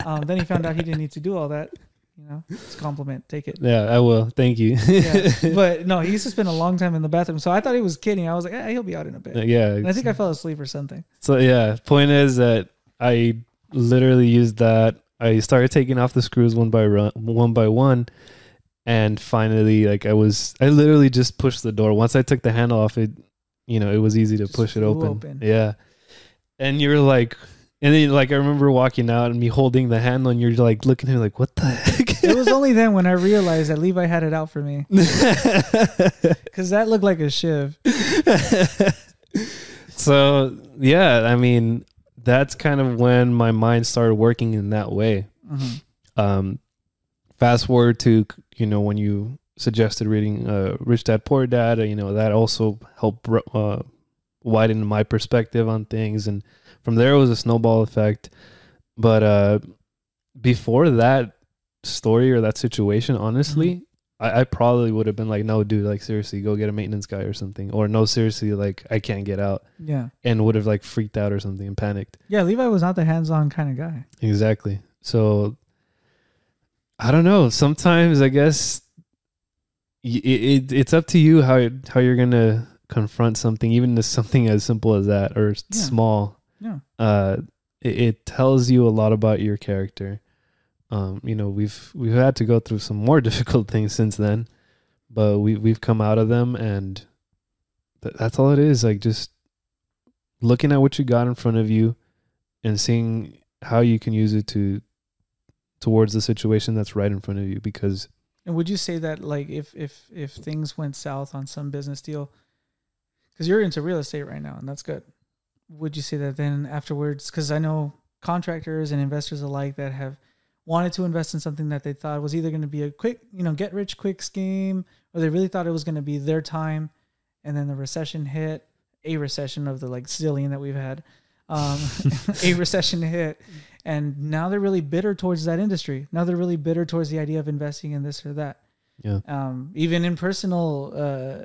Um, then he found out he didn't need to do all that. You know, it's a compliment. Take it. yeah, I will. Thank you. Yeah. but no, he used to spend a long time in the bathroom. So I thought he was kidding. I was like, eh, he'll be out in a bit. yeah. And I think I fell asleep or something. So yeah, point is that I literally used that. I started taking off the screws one by run, one by one, and finally like I was I literally just pushed the door. Once I took the handle off it, you know, it was easy to Just push it open. open. Yeah. And you're like and then like I remember walking out and me holding the handle and you're like looking at me like what the heck? It was only then when I realized that Levi had it out for me because that looked like a shiv. so yeah, I mean that's kind of when my mind started working in that way. Mhm. Um, fast forward to you know when you suggested reading uh, Rich Dad Poor Dad, you know that also helped uh, widen my perspective on things, and from there it was a snowball effect. But uh, before that story or that situation, honestly, I, I probably would have been like, "No, dude, like seriously, go get a maintenance guy or something," or "No, seriously, like I can't get out," Yeah, and would have like freaked out or something and panicked. yeah. Levi was not the hands-on kind of guy. Exactly. So I don't know. Sometimes I guess it, it it's up to you how how you're gonna confront something, even to something as simple as that or Yeah. small. Yeah. Uh, it, it tells you a lot about your character. Um, you know, we've we've had to go through some more difficult things since then, but we we've come out of them, and th- that's all it is. Like just looking at what you got in front of you, and seeing how you can use it to towards the situation that's right in front of you because And would you say that like if if if things went south on some business deal, because you're into real estate right now, and that's good. Would you say that then afterwards? Because I know contractors and investors alike that have wanted to invest in something that they thought was either going to be a quick, you know, get rich quick scheme, or they really thought it was going to be their time, and then the recession hit, a recession of the like zillion that we've had, um, a recession hit, and now they're really bitter towards that industry. Now they're really bitter towards the idea of investing in this or that. yeah Um, even in personal, uh,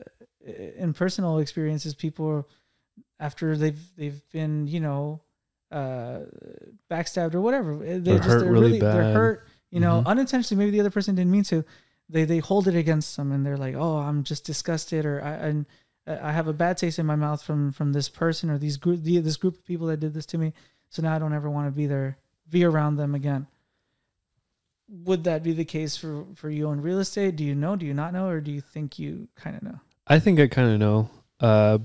in personal experiences, people after they've they've been you know uh, backstabbed or whatever, they They're just hurt they're really really they're hurt. You know, Mhm. unintentionally. Maybe the other person didn't mean to. They they hold it against them, and they're like, "Oh, I'm just disgusted," or "I and I have a bad taste in my mouth from from this person or these group the, this group of people that did this to me. So now I don't ever want to be there, be around them again." Would that be the case for for you in real estate? Do you know? Do you not know, or do you think you kind of know? I think I kind of know uh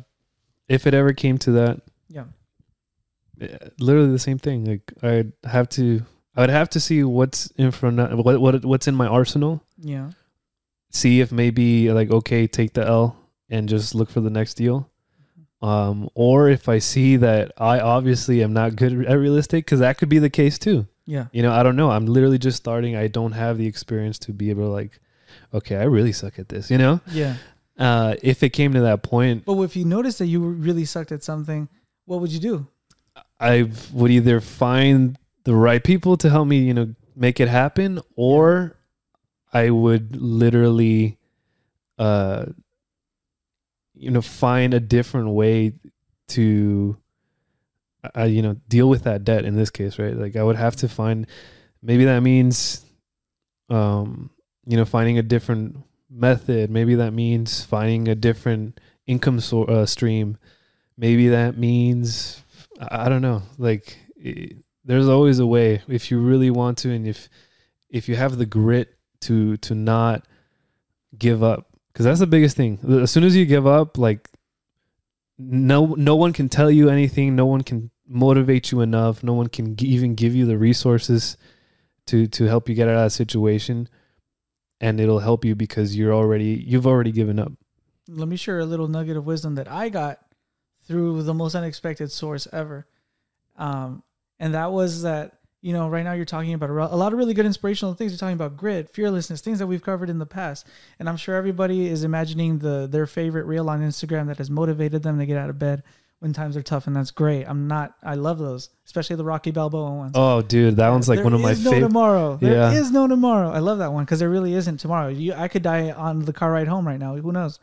if it ever came to that Yeah. eh, literally the same thing like I'd have to I would have to see what's in front of what what what's in my arsenal Yeah. see if maybe like okay take the L and just look for the next deal um or if I see that I obviously am not good at real estate cuz that could be the case too Yeah. you know I don't know I'm literally just starting I don't have the experience to be able to like okay I really suck at this you know Yeah. Uh if it came to that point But if you noticed that you really sucked at something, what would you do? I would either find the right people to help me, you know, make it happen, or I would literally, uh, you know, find a different way to, uh, you know, deal with that debt in this case, right? Like I would have to find, maybe that means, um, you know, finding a different method. Maybe that means finding a different income so- uh, stream. Maybe that means I don't know. Like i there's always a way if you really want to, and if if you have the grit to to not give up, because that's the biggest thing. As soon as you give up, like no no one can tell you anything. No one can motivate you enough. No one can g- even give you the resources to to help you get out of that situation, and it'll help you because you're already you've already given up. Let me share a little nugget of wisdom that I got through the most unexpected source ever. Um, and that was that, you know, right now you're talking about a lot of really good inspirational things. You're talking about grit, fearlessness, things that we've covered in the past. And I'm sure everybody is imagining the their favorite reel on Instagram that has motivated them to get out of bed when times are tough. And that's great. I'm not, I love those, especially the Rocky Balboa ones. Oh, dude, that one's like There one of my is no favorite. tomorrow. There is Yeah. no tomorrow. I love that one because there really isn't tomorrow. You, I could die on the car ride home right now. Who knows?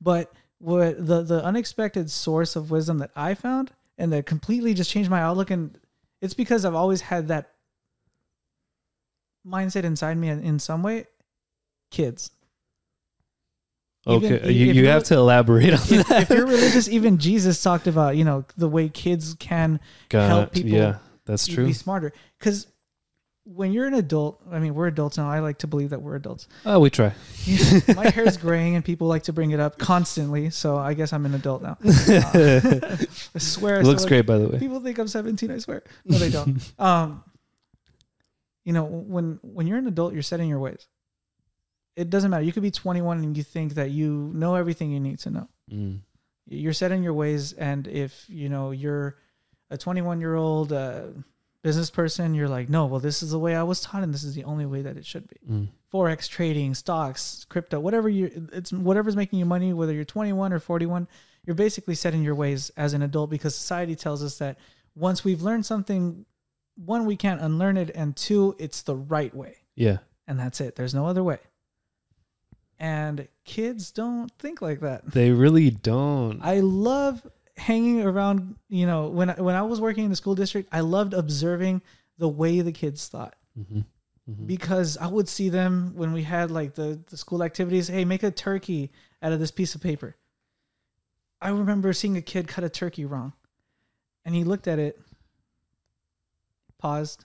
But what the the unexpected source of wisdom that I found and that completely just changed my outlook, and it's because I've always had that mindset inside me in some way. Kids. Even Okay, you, you have to elaborate on If, that. if you're religious, even Jesus talked about you know the way kids can God, help people Yeah, that's true. be smarter because when you're an adult, I mean, we're adults now. I like to believe that we're adults. Oh, we try. My hair is graying, and people like to bring it up constantly. So I guess I'm an adult now. Uh, I swear, I It looks great, by the way. People think I'm 17. I swear. No, they don't. um, you know, when when you're an adult, you're setting your ways. It doesn't matter. You could be 21 and you think that you know everything you need to know. Mm. You're set in your ways, and if you know you're a 21 year old uh, business person, you're like, no, well, this is the way I was taught, and this is the only way that it should be. Mm. Forex trading, stocks, crypto, whatever you, it's whatever's making you money, whether you're 21 or 41, you're basically set in your ways as an adult because society tells us that once we've learned something, one, we can't unlearn it, and two, it's the right way, Yeah. and that's it. There's no other way. And kids don't think like that. They really don't. I love hanging around. You know, when I, when I was working in the school district, I loved observing the way the kids thought hmm hmm because I would see them when we had like the the school activities. Hey, make a turkey out of this piece of paper. I remember seeing a kid cut a turkey wrong, and he looked at it, paused.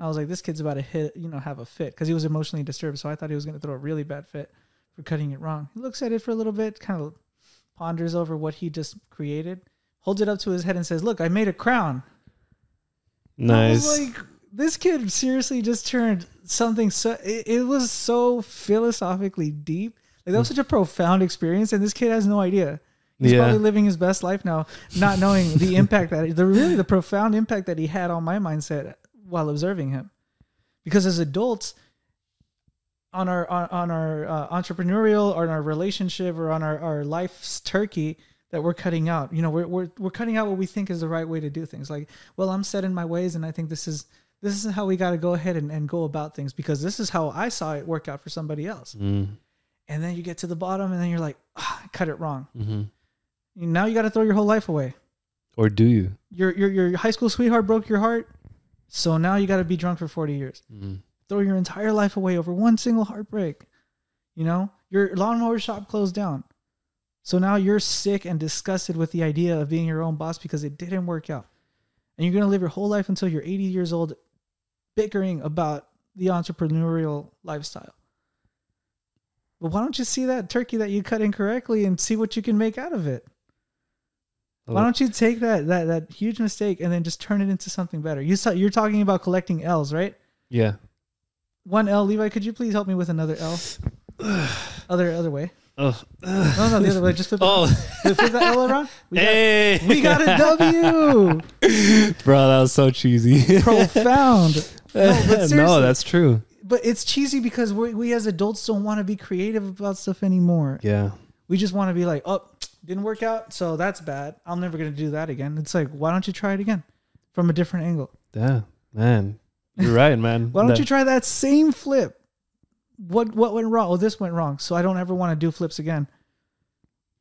I was like, "This kid's about to hit, you know, have a fit," because he was emotionally disturbed. So I thought he was going to throw a really bad fit for cutting it wrong. He looks at it for a little bit, kind of ponders over what he just created, holds it up to his head, and says, "Look, I made a crown." I Nice. was like, this kid seriously just turned something so. It, it was so philosophically deep. Like that was mm. such a profound experience, and this kid has no idea. He's Yeah. probably living his best life now, not knowing the impact that the really the profound impact that he had on my mindset while observing him. Because as adults, on our on, on our uh, entrepreneurial or on our relationship or on our, our life's turkey that we're cutting out, you know, we're, we're we're cutting out what we think is the right way to do things. Like, well, I'm set in my ways, and I think this is this is how we got to go ahead and, and go about things because this is how I saw it work out for somebody else. Mm. And then you get to the bottom, and then you're like, I cut it wrong. hmm Now you got to throw your whole life away. Or do you? Your your your high school sweetheart broke your heart, so now you got to be drunk for 40 years. Mm. Throw your entire life away over one single heartbreak. You know, your lawnmower shop closed down. So now you're sick and disgusted with the idea of being your own boss because it didn't work out. And you're going to live your whole life until you're 80 years old bickering about the entrepreneurial lifestyle. But why don't you see that turkey that you cut incorrectly and see what you can make out of it? Why don't oh. you take that that that huge mistake and then just turn it into something better? You saw, you're talking about collecting L's, right? Yeah. One L, Levi. Could you please help me with another L? other other way. Oh. No, no, the other way. Just flip, Oh. it, flip that L around. We got, hey. we got a W. Bro, that was so cheesy. Profound. No, no, that's true. But it's cheesy because we we as adults don't want to be creative about stuff anymore. Yeah. We just want to be like, oh, didn't work out, so that's bad. I'm never gonna do that again. It's like, why don't you try it again, from a different angle? Yeah. Man. You're right, man. Why don't you try that same flip? What what went wrong? Oh, this went wrong. So I don't ever want to do flips again.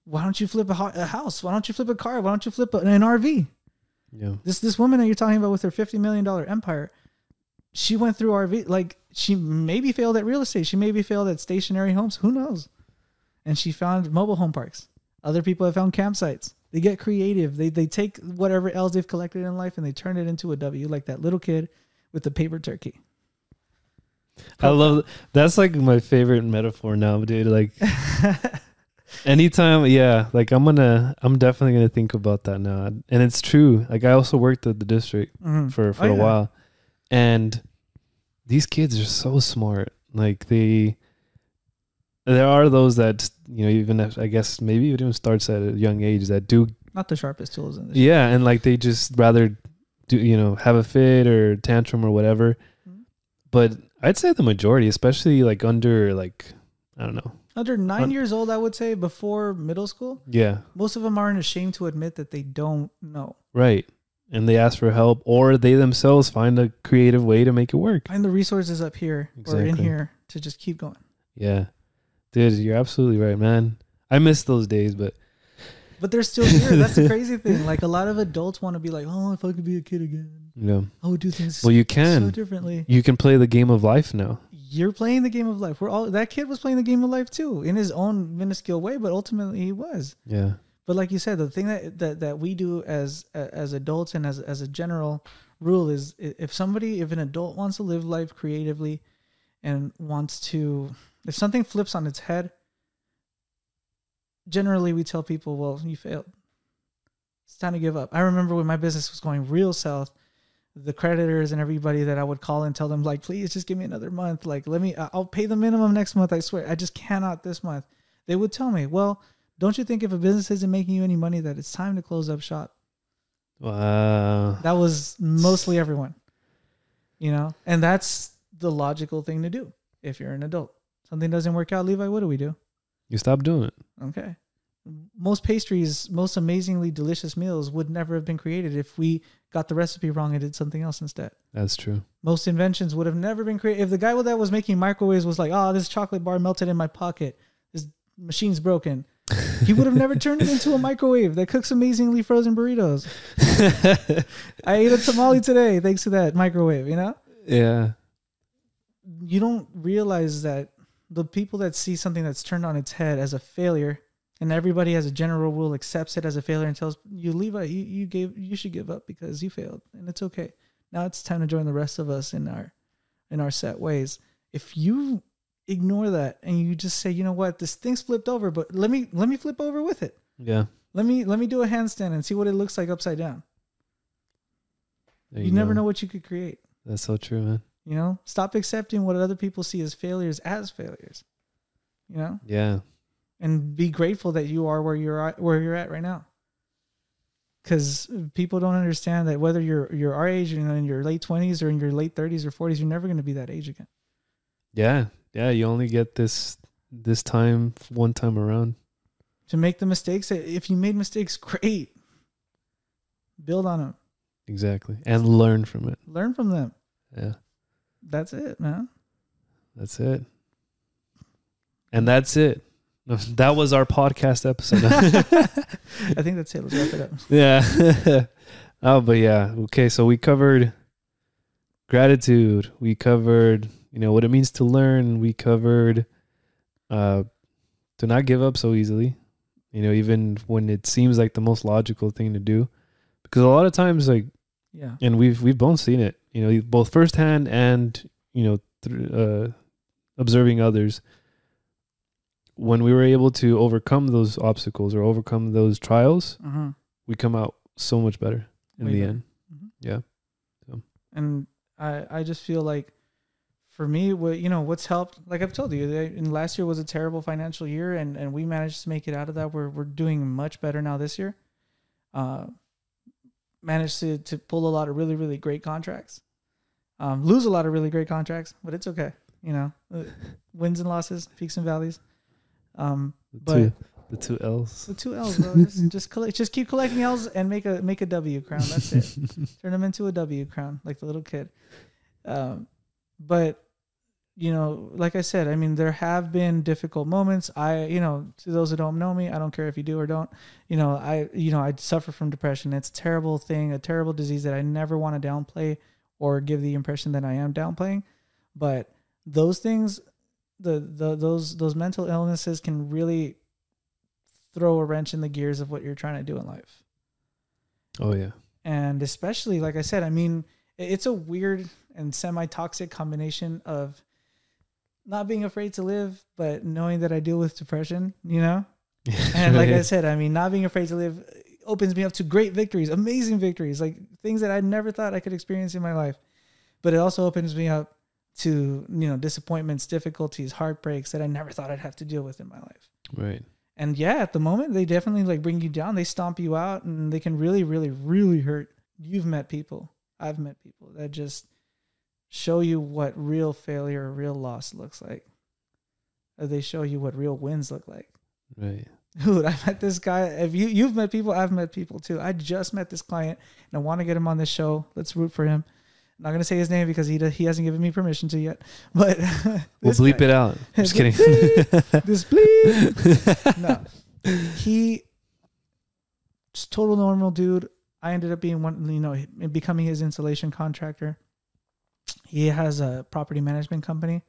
Why don't you flip a, ho- a house? Why don't you flip a car? Why don't you flip a, an RV? Yeah. This this woman that you're talking about with her fifty million dollar empire, she went through RV like she maybe failed at real estate. She maybe failed at stationary homes. Who knows? And she found mobile home parks. Other people have found campsites. They get creative. They they take whatever else they've collected in life and they turn it into a W, like that little kid with the paper turkey. I love that's like my favorite metaphor now, dude. Like anytime, yeah, like I'm gonna I'm definitely gonna think about that now. And it's true. Like I also worked at the district Mhm. for for Oh, a yeah. while. And these kids are so smart. Like they there are those that you know even if, I guess maybe it even starts at a young age that do Not the sharpest tools in this. yeah and like they just rather do you know have a fit or tantrum or whatever Mhm. but i'd say the majority especially like under like i don't know Under nine Un- years old, I would say before middle school, yeah most of them aren't ashamed to admit that they don't know. right and they ask for help or they themselves find a creative way to make it work Find the resources up here or in here to just keep going. yeah dude you're absolutely right man i miss those days but But they're still here. That's the crazy thing. Like a lot of adults want to be like, oh, if I could be a kid again, you know I would do things well you so can differently. you can play the game of life now You're playing the game of life. We're all that kid was playing the game of life too, in his own minuscule way, but ultimately he was. yeah But like you said, the thing that that, that we do as as adults and as as a general rule is if somebody, if an adult wants to live life creatively and wants to, if something flips on its head, generally we tell people, well, you failed. It's time to give up. I remember when my business was going real south, the creditors and everybody that I would call and tell them, like, please just give me another month. Like, let me, I'll pay the minimum next month. I swear. I just cannot this month. They would tell me, well, don't you think if a business isn't making you any money that it's time to close up shop? Wow. That was mostly everyone, you know, and that's the logical thing to do if you're an adult. Something doesn't work out, Levi. What do we do? You stop doing it. Okay. Most pastries, most amazingly delicious meals would never have been created if we got the recipe wrong and did something else instead. That's true. Most inventions would have never been created if the guy that was making microwaves was like, "Oh, this chocolate bar melted in my pocket. This machine's broken." He would have never turned it into a microwave that cooks amazingly frozen burritos. I ate a tamale today thanks to that microwave, you know? yeah. You don't realize that the people that see something that's turned on its head as a failure and everybody as a general rule accepts it as a failure and tells you Levi, you, you gave you should give up because you failed and it's okay. Now it's time to join the rest of us in our in our set ways. If you ignore that and you just say, you know what, this thing's flipped over, but let me let me flip over with it. Yeah. Let me let me do a handstand and see what it looks like upside down. There You, never know what you could create. That's so true, man. You know, stop accepting what other people see as failures as failures. You know, Yeah. and be grateful that you are where you're at, where you're at right now. Because people don't understand that whether you're you're our age, know, in your late twenties or in your late thirties or forties, you're never going to be that age again. Yeah. Yeah. You only get this this time one time around. To make the mistakes, if you made mistakes, great. Build on them, Exactly. And learn from it. learn from them. Yeah. That's it, man. That's it. And that's it. That was our podcast episode. I think that's it. Let's wrap it up. yeah. oh, but yeah. Okay. So we covered gratitude. We covered, you know, what it means to learn. We covered uh to not give up so easily. You know, even when it seems like the most logical thing to do. Because a lot of times like Yeah. and we've we've both seen it, you know, both firsthand and, you know, through uh observing others when we were able to overcome those obstacles or overcome those trials, Uh-huh. we come out so much better in Way the better. end. Mhm. Yeah. and I I just feel like for me what you know what's helped like I've told you in last year was a terrible financial year and and we managed to make it out of that we're we're doing much better now this year uh managed to to pull a lot of really really great contracts. Um lose a lot of really great contracts but it's okay you know? Uh, wins and losses peaks and valleys. Um The But- two the two L's. the two L's bro. Just just collect just keep collecting L's and make a make a W crown that's it. Turn them into a W crown, like the little kid. Um, but you know, like I said, I mean, there have been difficult moments. I, you know, to those that don't know me, I don't care if you do or don't. You know, I, you know, I suffer from depression. It's a terrible thing, a terrible disease that I never want to downplay or give the impression that I am downplaying. But those things, the the those those mental illnesses can really throw a wrench in the gears of what you're trying to do in life Oh yeah. and especially like i said i mean it's a weird and semi-toxic combination of not being afraid to live but knowing that i deal with depression you know and like i said i mean not being afraid to live opens me up to great victories amazing victories like things that i never thought i could experience in my life but it also opens me up to you know disappointments difficulties heartbreaks that i never thought i'd have to deal with in my life right. and yeah, at the moment they definitely like bring you down. They stomp you out and they can really, really, really hurt. You've met people. I've met people that just show you what real failure or real loss looks like. Or they show you what real wins look like. Right. Dude, I met this guy. If you you've met people, I've met people too. I just met this client and I want to get him on this show. Let's root for him. I'm not gonna say his name because he he hasn't given me permission to yet. But We'll bleep guy- it out. I'm Just kidding. this bleep. no, he just total normal dude. I ended up being one, you know, becoming his insulation contractor. He has a property management company.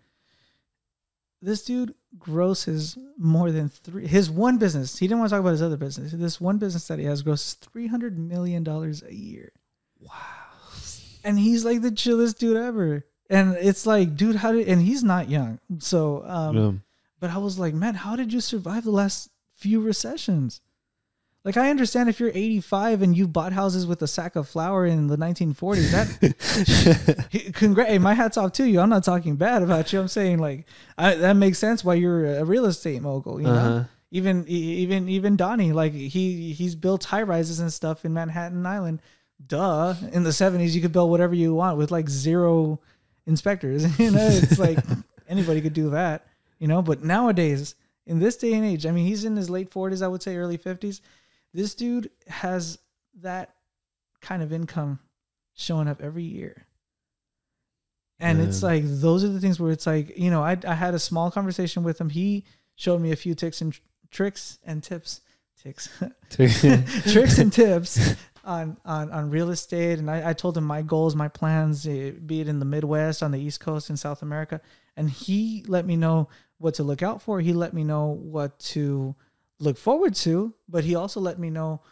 This dude grosses more than three. His one business. He didn't want to talk about his other business. This one business that he has grosses three hundred million dollars a year. Wow. And he's like the chillest dude ever. And it's like, dude, how did? And he's not young, so. Um, Yeah. But I was like, man, how did you survive the last few recessions? Like, I understand if you're 85 and you bought houses with a sack of flour in the 1940s. That, congrats, hey, my hat's off to you. I'm not talking bad about you. I'm saying like I, that makes sense why you're a real estate mogul. You know, Uh-huh. even e- even even Donnie, like he he's built high rises and stuff in Manhattan Island. Duh, in the 70s you could build whatever you want with like zero inspectors. you know, it's like anybody could do that. You know, but nowadays in this day and age, I mean, he's in his late 40s, I would say early 50s. This dude has that kind of income showing up every year. And it's like those are the things where it's like, you know, I I had a small conversation with him. He showed me a few ticks and tr- tricks and tips, ticks, tricks and tips on on on real estate. And I, I told him my goals, my plans, eh, be it in the Midwest, on the East Coast, in South America. And he let me know what to look out for. He let me know what to look forward to, but he also let me know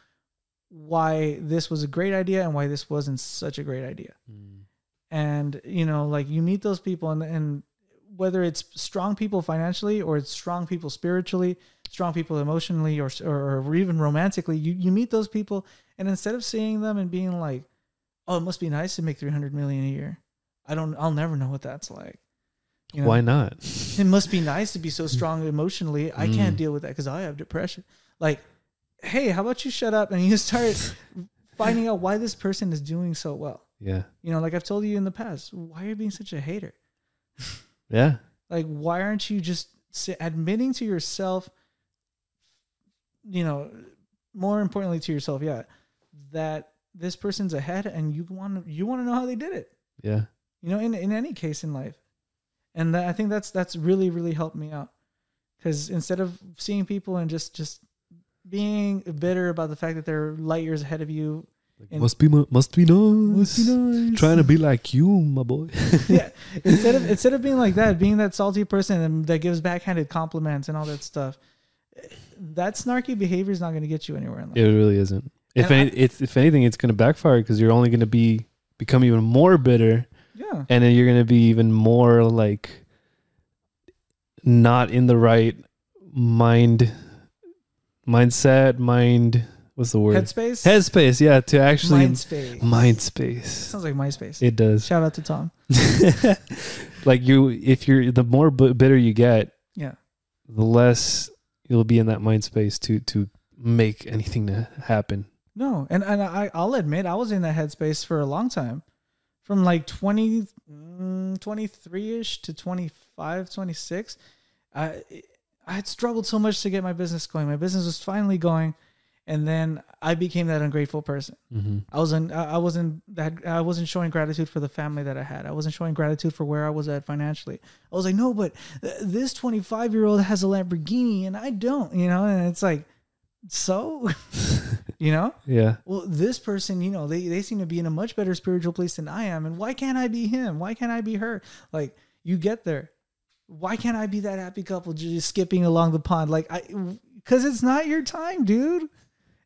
why this was a great idea and why this wasn't such a great idea. Hmm. And you know, like you meet those people, and and whether it's strong people financially or it's strong people spiritually, strong people emotionally, or or, or even romantically, you you meet those people, and instead of seeing them and being like, "Oh, it must be nice to make three hundred million a year," I don't, I'll never know what that's like. You know? Why not? it must be nice to be so strong emotionally. I can't Mm. deal with that because I have depression. Like, hey, how about you shut up and you start finding out why this person is doing so well? Yeah. You know, like I've told you in the past, why are you being such a hater? Yeah. Like, why aren't you just admitting to yourself, you know, more importantly to yourself, yeah, that this person's ahead and you want to you want to know how they did it. Yeah. you know in, in any case in life and that, i think that's that's really really helped me out because instead of seeing people and just just being bitter about the fact that they're light years ahead of you Like, must be must be nice. must be nice. Trying to be like you, my boy. yeah instead of instead of being like that being that salty person that gives backhanded compliments and all that stuff that snarky behavior is not going to get you anywhere in life It really isn't. If any, it's if anything, it's going to backfire because you're only going to be become even more bitter, yeah and then you're going to be even more like not in the right mind mindset. Mind. What's the word? headspace Headspace. Yeah, to actually mind space mind space. sounds like myspace It does. shout out to tom like you, if you're the more b- bitter you get, yeah the less you'll be in that mind space to to make anything to happen. No, and and I I'll admit I was in that headspace for a long time, from like 20, 23 ish to 25, 26. I I had struggled so much to get my business going. My business was finally going, and then I became that ungrateful person. Mm-hmm. I wasn't I wasn't that I wasn't showing gratitude for the family that I had. I wasn't showing gratitude for where I was at financially. I was like, no, but th- this 25 year old has a Lamborghini and I don't, you know. And it's like, so, you know? Yeah. well this person you know they, they seem to be in a much better spiritual place than i am and why can't i be him? Why can't i be her? Like you get there. Why can't i be that happy couple just skipping along the pond? Like i because it's not your time dude.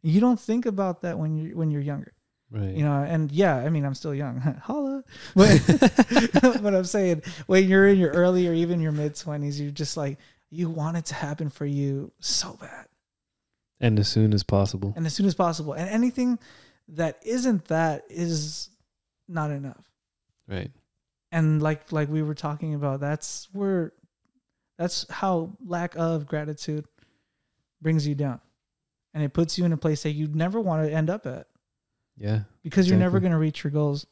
You don't think about that when you're when you're younger. Right. you know and yeah i mean i'm still young. Holla. But, but i'm saying when you're in your early or even your mid 20s you're just like you want it to happen for you so bad and as soon as possible. and as soon as possible. And anything that isn't that is not enough. Right. And like like we were talking about, that's where that's how lack of gratitude brings you down. And it puts you in a place that you never want to end up at Yeah. because you're never going to reach your goals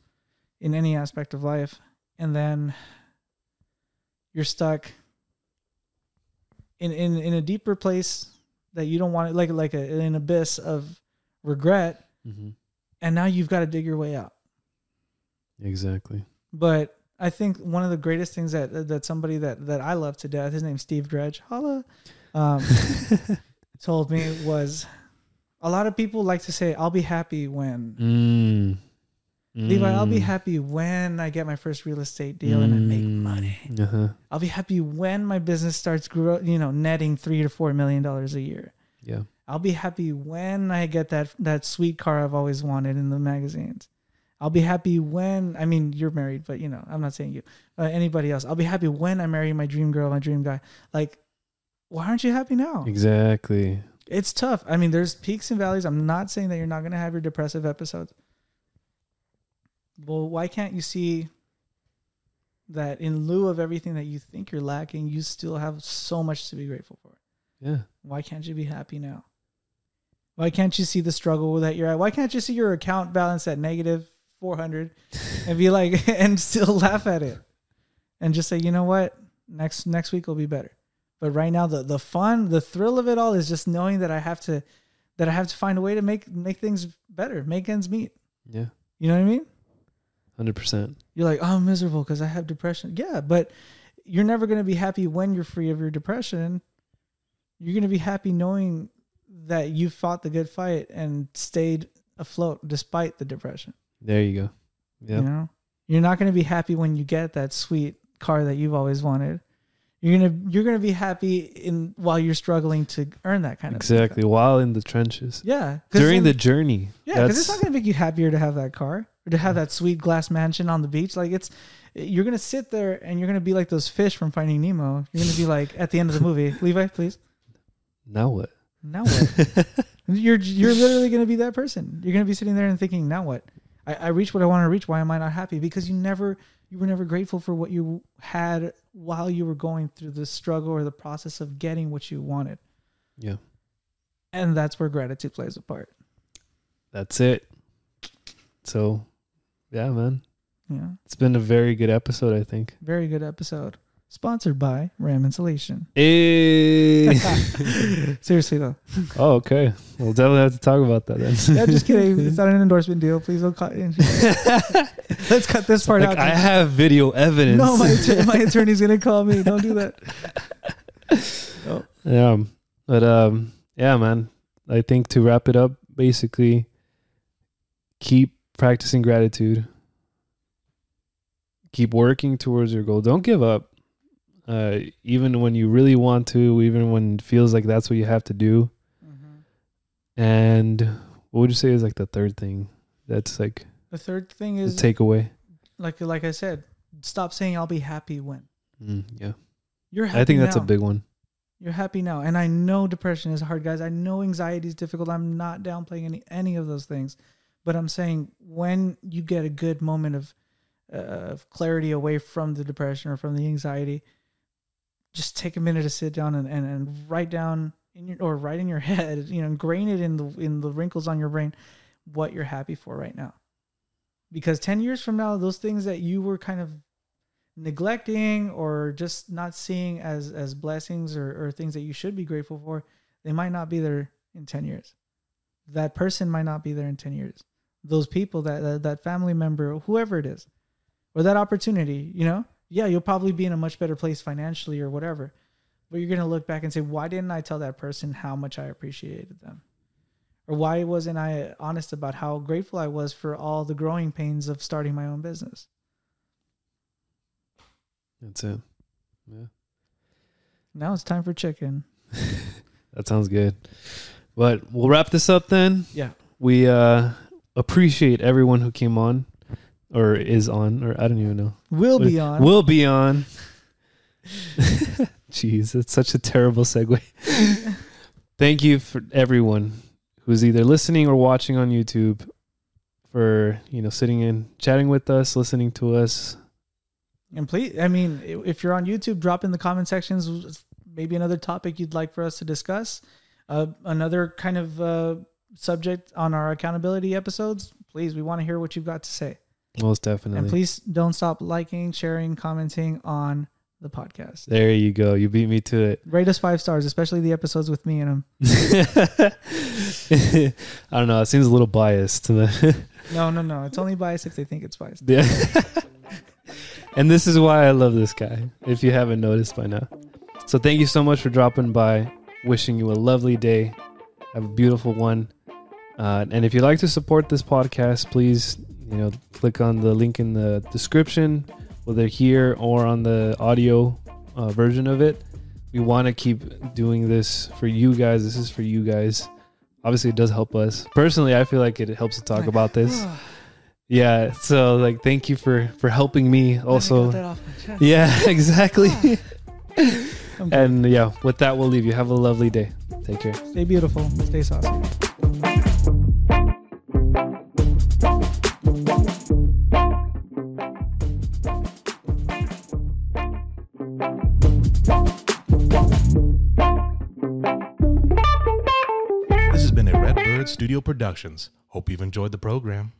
in any aspect of life. And then you're stuck in in, in a deeper place that you don't want it like like a, an abyss of regret Mm-hmm. and now you've got to dig your way out. Exactly. But I think one of the greatest things that that somebody that that I love to death, his name's Steve Dredge, holla, um, told me was a lot of people like to say, "I'll be happy when." Mm. Levi, I'll be Mm. happy when I get my first real estate deal and I make Mm. money. Uh-huh. I'll be happy when my business starts grow, you know, netting three to four million dollars a year. Yeah. I'll be happy when I get that that sweet car I've always wanted in the magazines. I'll be happy when I mean you're married, but you know I'm not saying you. Uh, anybody else? I'll be happy when I marry my dream girl, my dream guy. Like, why aren't you happy now? Exactly. It's tough. I mean, there's peaks and valleys. I'm not saying that you're not going to have your depressive episodes. Well, why can't you see that in lieu of everything that you think you're lacking, you still have so much to be grateful for? Yeah. Why can't you be happy now? Why can't you see the struggle that you're at? Why can't you see your account balance at negative 400 and be like, and still laugh at it and just say, you know what? Next, next week will be better. But right now, the, the fun, the thrill of it all is just knowing that I have to, that I have to find a way to make, make things better, make ends meet. Yeah. You know what I mean? Hundred percent. You're like, oh, I'm miserable because I have depression. Yeah, but you're never going to be happy when you're free of your depression. You're going to be happy knowing that you fought the good fight and stayed afloat despite the depression. There you go. Yeah. You know, you're not going to be happy when you get that sweet car that you've always wanted. You're gonna you're gonna be happy in while you're struggling to earn that kind of Exactly. While in the trenches. Yeah, During the journey. yeah, because it's not gonna make you happier to have that car or to have that sweet glass mansion on the beach. Like it's, you're gonna sit there and you're gonna be like those fish from Finding Nemo. You're gonna be like at the end of the movie, Levi, please. now what? Now what? you're you're literally gonna be that person. You're gonna be sitting there and thinking, now what? I, I reached what I want to reach. Why am I not happy? Because you never you were never grateful for what you had while you were going through the struggle or the process of getting what you wanted. Yeah. And that's where gratitude plays a part. That's it. So yeah, man. Yeah. It's been a very good episode, I think. Very good episode. Sponsored by Ram Insulation. Hey. Seriously though. oh, okay. We'll definitely have to talk about that then. Yeah, just kidding. It's not an endorsement deal. Please don't cut. It. Let's cut this part like, out. I have video evidence. no, my atter- my attorney's gonna call me. Don't do that. Yeah. But um yeah, man. I think to wrap it up, basically keep practicing gratitude. Keep working towards your goal. Don't give up. Uh even when you really want to, even when it feels like that's what you have to do. And what would you say is like the third thing? That's like The third thing the is takeaway. like like I said, stop saying I'll be happy when Mm, yeah. you're happy. I think that's a big one. You're happy now, and I know depression is hard, guys. I know anxiety is difficult. I'm not downplaying any any of those things, but I'm saying when you get a good moment of uh, of clarity away from the depression or from the anxiety, just take a minute to sit down and, and, and write down in your or write in your head, you know, ingrain it in the in the wrinkles on your brain what you're happy for right now. Because 10 years from now, those things that you were kind of neglecting or just not seeing as as blessings or, or things that you should be grateful for, they might not be there in 10 years. That person might not be there in 10 years. Those people, that that, that family member, whoever it is, or that opportunity, you know, yeah, you'll probably be in a much better place financially or whatever. But you're gonna look back and say, why didn't I tell that person how much I appreciated them? Or why wasn't I honest about how grateful I was for all the growing pains of starting my own business? That's it. Yeah. Now it's time for chicken. That sounds good. But we'll wrap this up then. Yeah. We uh appreciate everyone who came on or is on or I don't even know. We'll be on. Will be on. Jeez, that's such a terrible segue. Thank you for everyone who's either listening or watching on YouTube for, you know, sitting in, chatting with us, listening to us. And please, I mean, if you're on YouTube, drop in the comment sections maybe another topic you'd like for us to discuss, uh, another kind of uh, subject on our accountability episodes. Please, we want to hear what you've got to say. Most definitely. And please don't stop liking, sharing, commenting on the podcast. there you go. You beat me to it. Rate us five stars, especially the episodes with me and him. I don't know. It seems a little biased. to the- No, no, no. It's only biased if they think it's biased. Yeah. and this is why I love this guy, if you haven't noticed by now. So thank you so much for dropping by. Wishing you a lovely day. Have a beautiful one. Uh, and if you'd like to support this podcast, please, you know, click on the link in the description, whether here or on the audio uh, version of it. We want to keep doing this for you guys. This is for you guys. Obviously, it does help us. Personally, I feel like it helps to talk about this Yeah. So like, thank you for for helping me. Also. that off my chest. Yeah. Exactly. And yeah, with that, we'll leave you. Have a lovely day. Take care. Stay beautiful. Stay saucy. Studio Productions. Hope you've enjoyed the program.